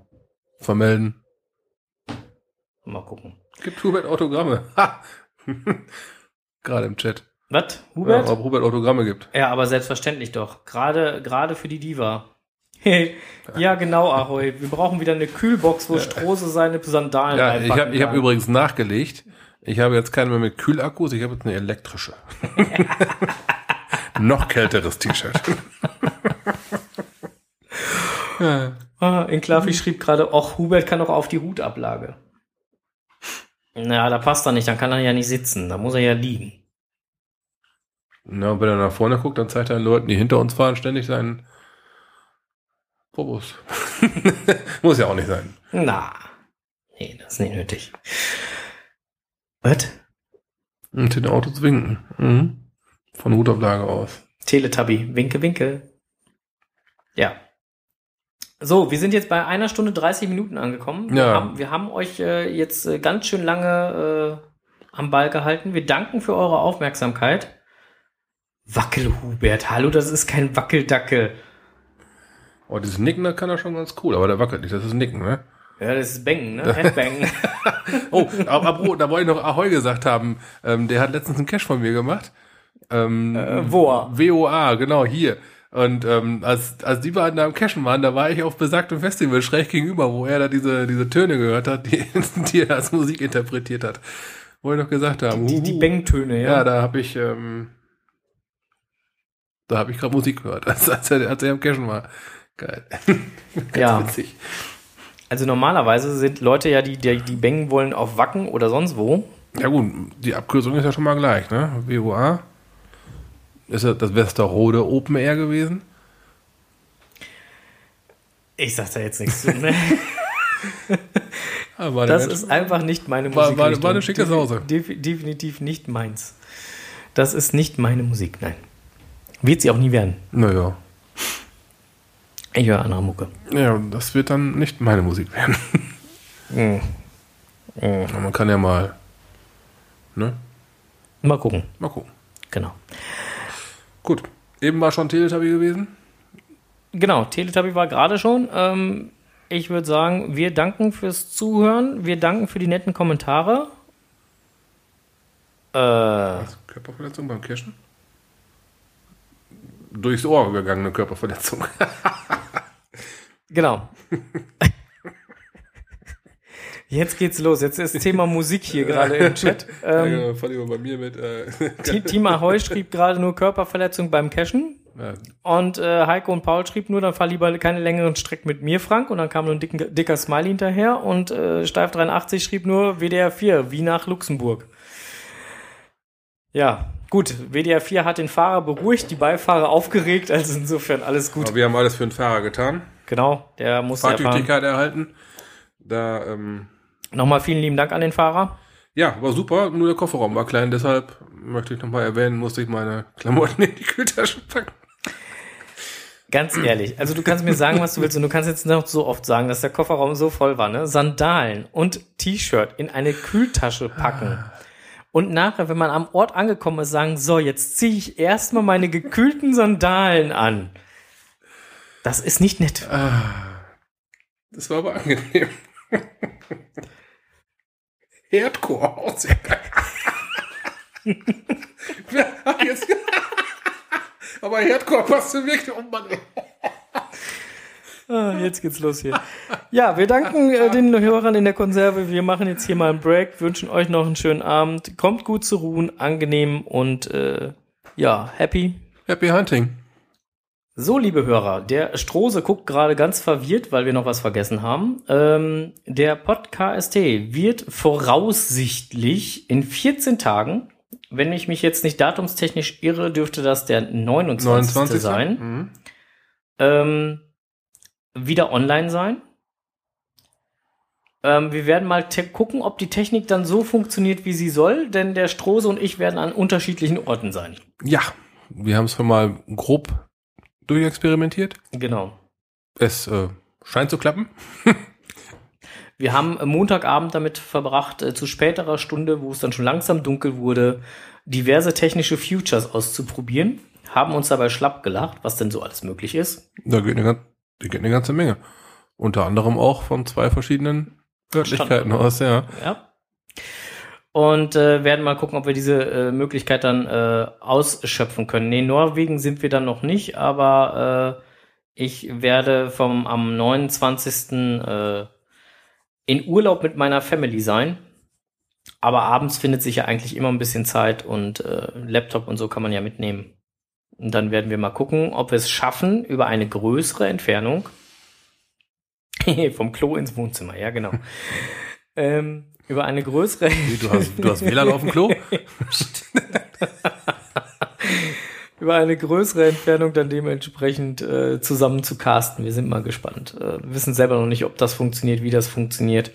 vermelden. Mal gucken. Gibt Hubert Autogramme. Ha! Gerade im Chat. Was? Ja, Hubert? ob Hubert Autogramme gibt. Ja, aber selbstverständlich doch. Gerade, gerade für die Diva. ja, genau, Ahoi. Wir brauchen wieder eine Kühlbox, wo Strose seine Sandalen Ja, ich habe reinpacken ich hab kann. übrigens nachgelegt. Ich habe jetzt keine mehr mit Kühlakkus, ich habe jetzt eine elektrische. Noch kälteres T-Shirt. Ah, in Klafi schrieb gerade, auch Hubert kann doch auf die Hutablage. Na, da passt er nicht, dann kann er ja nicht sitzen, da muss er ja liegen. Na, und wenn er nach vorne guckt, dann zeigt er den Leuten, die hinter uns fahren, ständig seinen Probus. Muss ja auch nicht sein. Na, nee, das ist nicht nötig. Was? Und den Auto zu winken. Mhm. Von Hutablage aus. Teletubby, winke, winke. Ja. So, wir sind jetzt bei einer Stunde 30 Minuten angekommen. Wir, Ja. haben, wir haben euch äh, jetzt äh, ganz schön lange äh, am Ball gehalten. Wir danken für eure Aufmerksamkeit. Wackelhubert, hallo, das ist kein Wackeldackel. Oh, dieses Nicken, da kann er schon ganz cool, aber der wackelt nicht, das ist Nicken, ne? Ja, das ist Bang, ne? Headbang. Oh, aber, aber da wollte ich noch Ahoi gesagt haben. Ähm, der hat letztens einen Cash von mir gemacht. Ähm, äh, Woa. WOA, genau, hier. Und ähm, als, als die beiden da am Cashen waren, da war ich auf besagtem Festival schräg gegenüber, wo er da diese, diese Töne gehört hat, die, die er als Musik interpretiert hat. Wo ich noch gesagt haben. Die, die Bang-Töne, ja. Ja, da habe ich, ähm, da habe ich gerade Musik gehört, als, als, er, als er am Cashen war. Geil. Ganz Ja. witzig. Also normalerweise sind Leute ja, die, die, die bangen wollen auf Wacken oder sonst wo. Ja gut, die Abkürzung ist ja schon mal gleich, ne? WOA. Ist ja das Westerrode Open Air gewesen. Ich sag da jetzt nichts zu. Ne? Aber Das ist einfach nicht meine War- Musik. war- war eine schicke Sause. Def definitiv nicht meins. Das ist nicht meine Musik, nein. Wird sie auch nie werden. Naja. Ich höre andere Mucke. Ja, das wird dann nicht meine Musik werden. Mhm. Aber Man kann ja mal. Ne? Mal gucken. Mal gucken. Genau. Gut. Eben war schon Teletubby gewesen. Genau, Teletubby war gerade schon. Ähm, ich würde sagen, wir danken fürs Zuhören. Wir danken für die netten Kommentare. Äh, Was? Körperverletzung beim Cashen? Durchs Ohr gegangene Körperverletzung. genau. Jetzt geht's los. Jetzt ist Thema Musik hier gerade im Chat. ja, Ähm, fand ich mal bei mir mit. Äh, Ti- Team Ahoy schrieb gerade nur Körperverletzung beim Cashen. ja, Und äh, Heiko und Paul schrieb nur, dann fahr lieber keine längeren Strecken mit mir, Frank. Und dann kam nur ein dicken, dicker Smiley hinterher. Und äh, Steif83 schrieb nur WDR 4, wie nach Luxemburg. Ja, gut. WDR 4 hat den Fahrer beruhigt, die Beifahrer aufgeregt. Also insofern alles gut. aber wir haben alles für den Fahrer getan. Genau, der fahren. Fahrtüchtigkeit erhalten. Da, ähm, Nochmal vielen lieben Dank an den Fahrer. ja, war super. Nur der Kofferraum war klein. Deshalb möchte ich nochmal erwähnen, musste ich meine Klamotten in die Kühltasche packen. Ganz ehrlich, also du kannst mir sagen, was du willst und du kannst jetzt noch so oft sagen, dass der Kofferraum so voll war, ne? Sandalen und T-Shirt in eine Kühltasche packen. Und nachher, wenn man am Ort angekommen ist, sagen, so, jetzt ziehe ich erstmal meine gekühlten Sandalen an. Das ist nicht nett. Das war aber angenehm. Hardcore auch sehr geil. Jetzt aber Hardcore passt wirklich. Oh Mann. Ah, jetzt geht's los hier. Ja, wir danken äh, den Hörern in der Konserve. Wir machen jetzt hier mal einen Break, wünschen euch noch einen schönen Abend. Kommt gut zu ruhen, angenehm und äh, ja, happy. Happy Hunting. So, liebe Hörer, der Strose guckt gerade ganz verwirrt, weil wir noch was vergessen haben. Ähm, der Podcast wird voraussichtlich in 14 Tagen, wenn ich mich jetzt nicht datumstechnisch irre, dürfte das der 29. 29. sein, Mhm. ähm, wieder online sein. Ähm, wir werden mal gucken, ob die Technik dann so funktioniert, wie sie soll, denn der Strose und ich werden an unterschiedlichen Orten sein. Ja, wir haben es schon mal grob durchexperimentiert. Genau. Es äh, scheint zu klappen. Wir haben Montagabend damit verbracht, äh, zu späterer Stunde, wo es dann schon langsam dunkel wurde, diverse technische Futures auszuprobieren. Haben uns dabei schlapp gelacht, was denn so alles möglich ist. Da geht eine, da geht eine ganze Menge. Unter anderem auch von zwei verschiedenen Örtlichkeiten aus, ja. Ja. Und äh, werden mal gucken, ob wir diese äh, Möglichkeit dann äh, ausschöpfen können. Nee, in Norwegen sind wir dann noch nicht, aber äh, ich werde vom am 29. Äh, in Urlaub mit meiner Family sein. Aber abends findet sich ja eigentlich immer ein bisschen Zeit und äh, Laptop und so kann man ja mitnehmen. Und dann werden wir mal gucken, ob wir es schaffen, über eine größere Entfernung vom Klo ins Wohnzimmer, ja genau. ähm, über eine größere Du hast, du hast WLAN auf dem Klo? über eine größere Entfernung dann dementsprechend äh, zusammen zu casten. Wir sind mal gespannt. Äh, wir wissen selber noch nicht, ob das funktioniert, wie das funktioniert.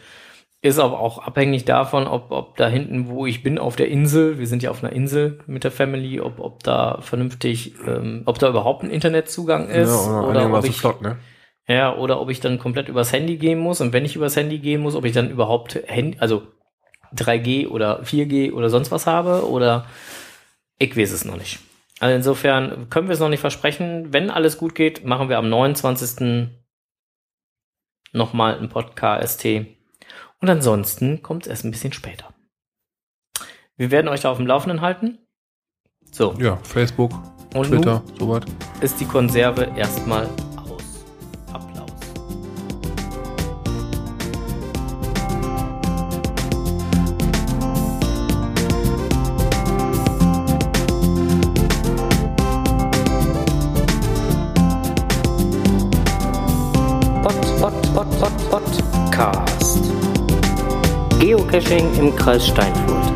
Ist aber auch abhängig davon, ob, ob da hinten, wo ich bin, auf der Insel, wir sind ja auf einer Insel mit der Family, ob, ob da vernünftig, ähm, ob da überhaupt ein Internetzugang ist ja, oder, oder ob ich, flott, ne? Ja, oder ob ich dann komplett übers Handy gehen muss und wenn ich übers Handy gehen muss, ob ich dann überhaupt Handy, also 3G oder 4G oder sonst was habe oder ich weiß es noch nicht. Also insofern können wir es noch nicht versprechen. Wenn alles gut geht, machen wir am 29. nochmal einen Podcast. Und ansonsten kommt es erst ein bisschen später. Wir werden euch da auf dem Laufenden halten. So. Ja, Facebook, Und Twitter, sowas. ist die Konserve erstmal Geocaching im Kreis Steinfurt.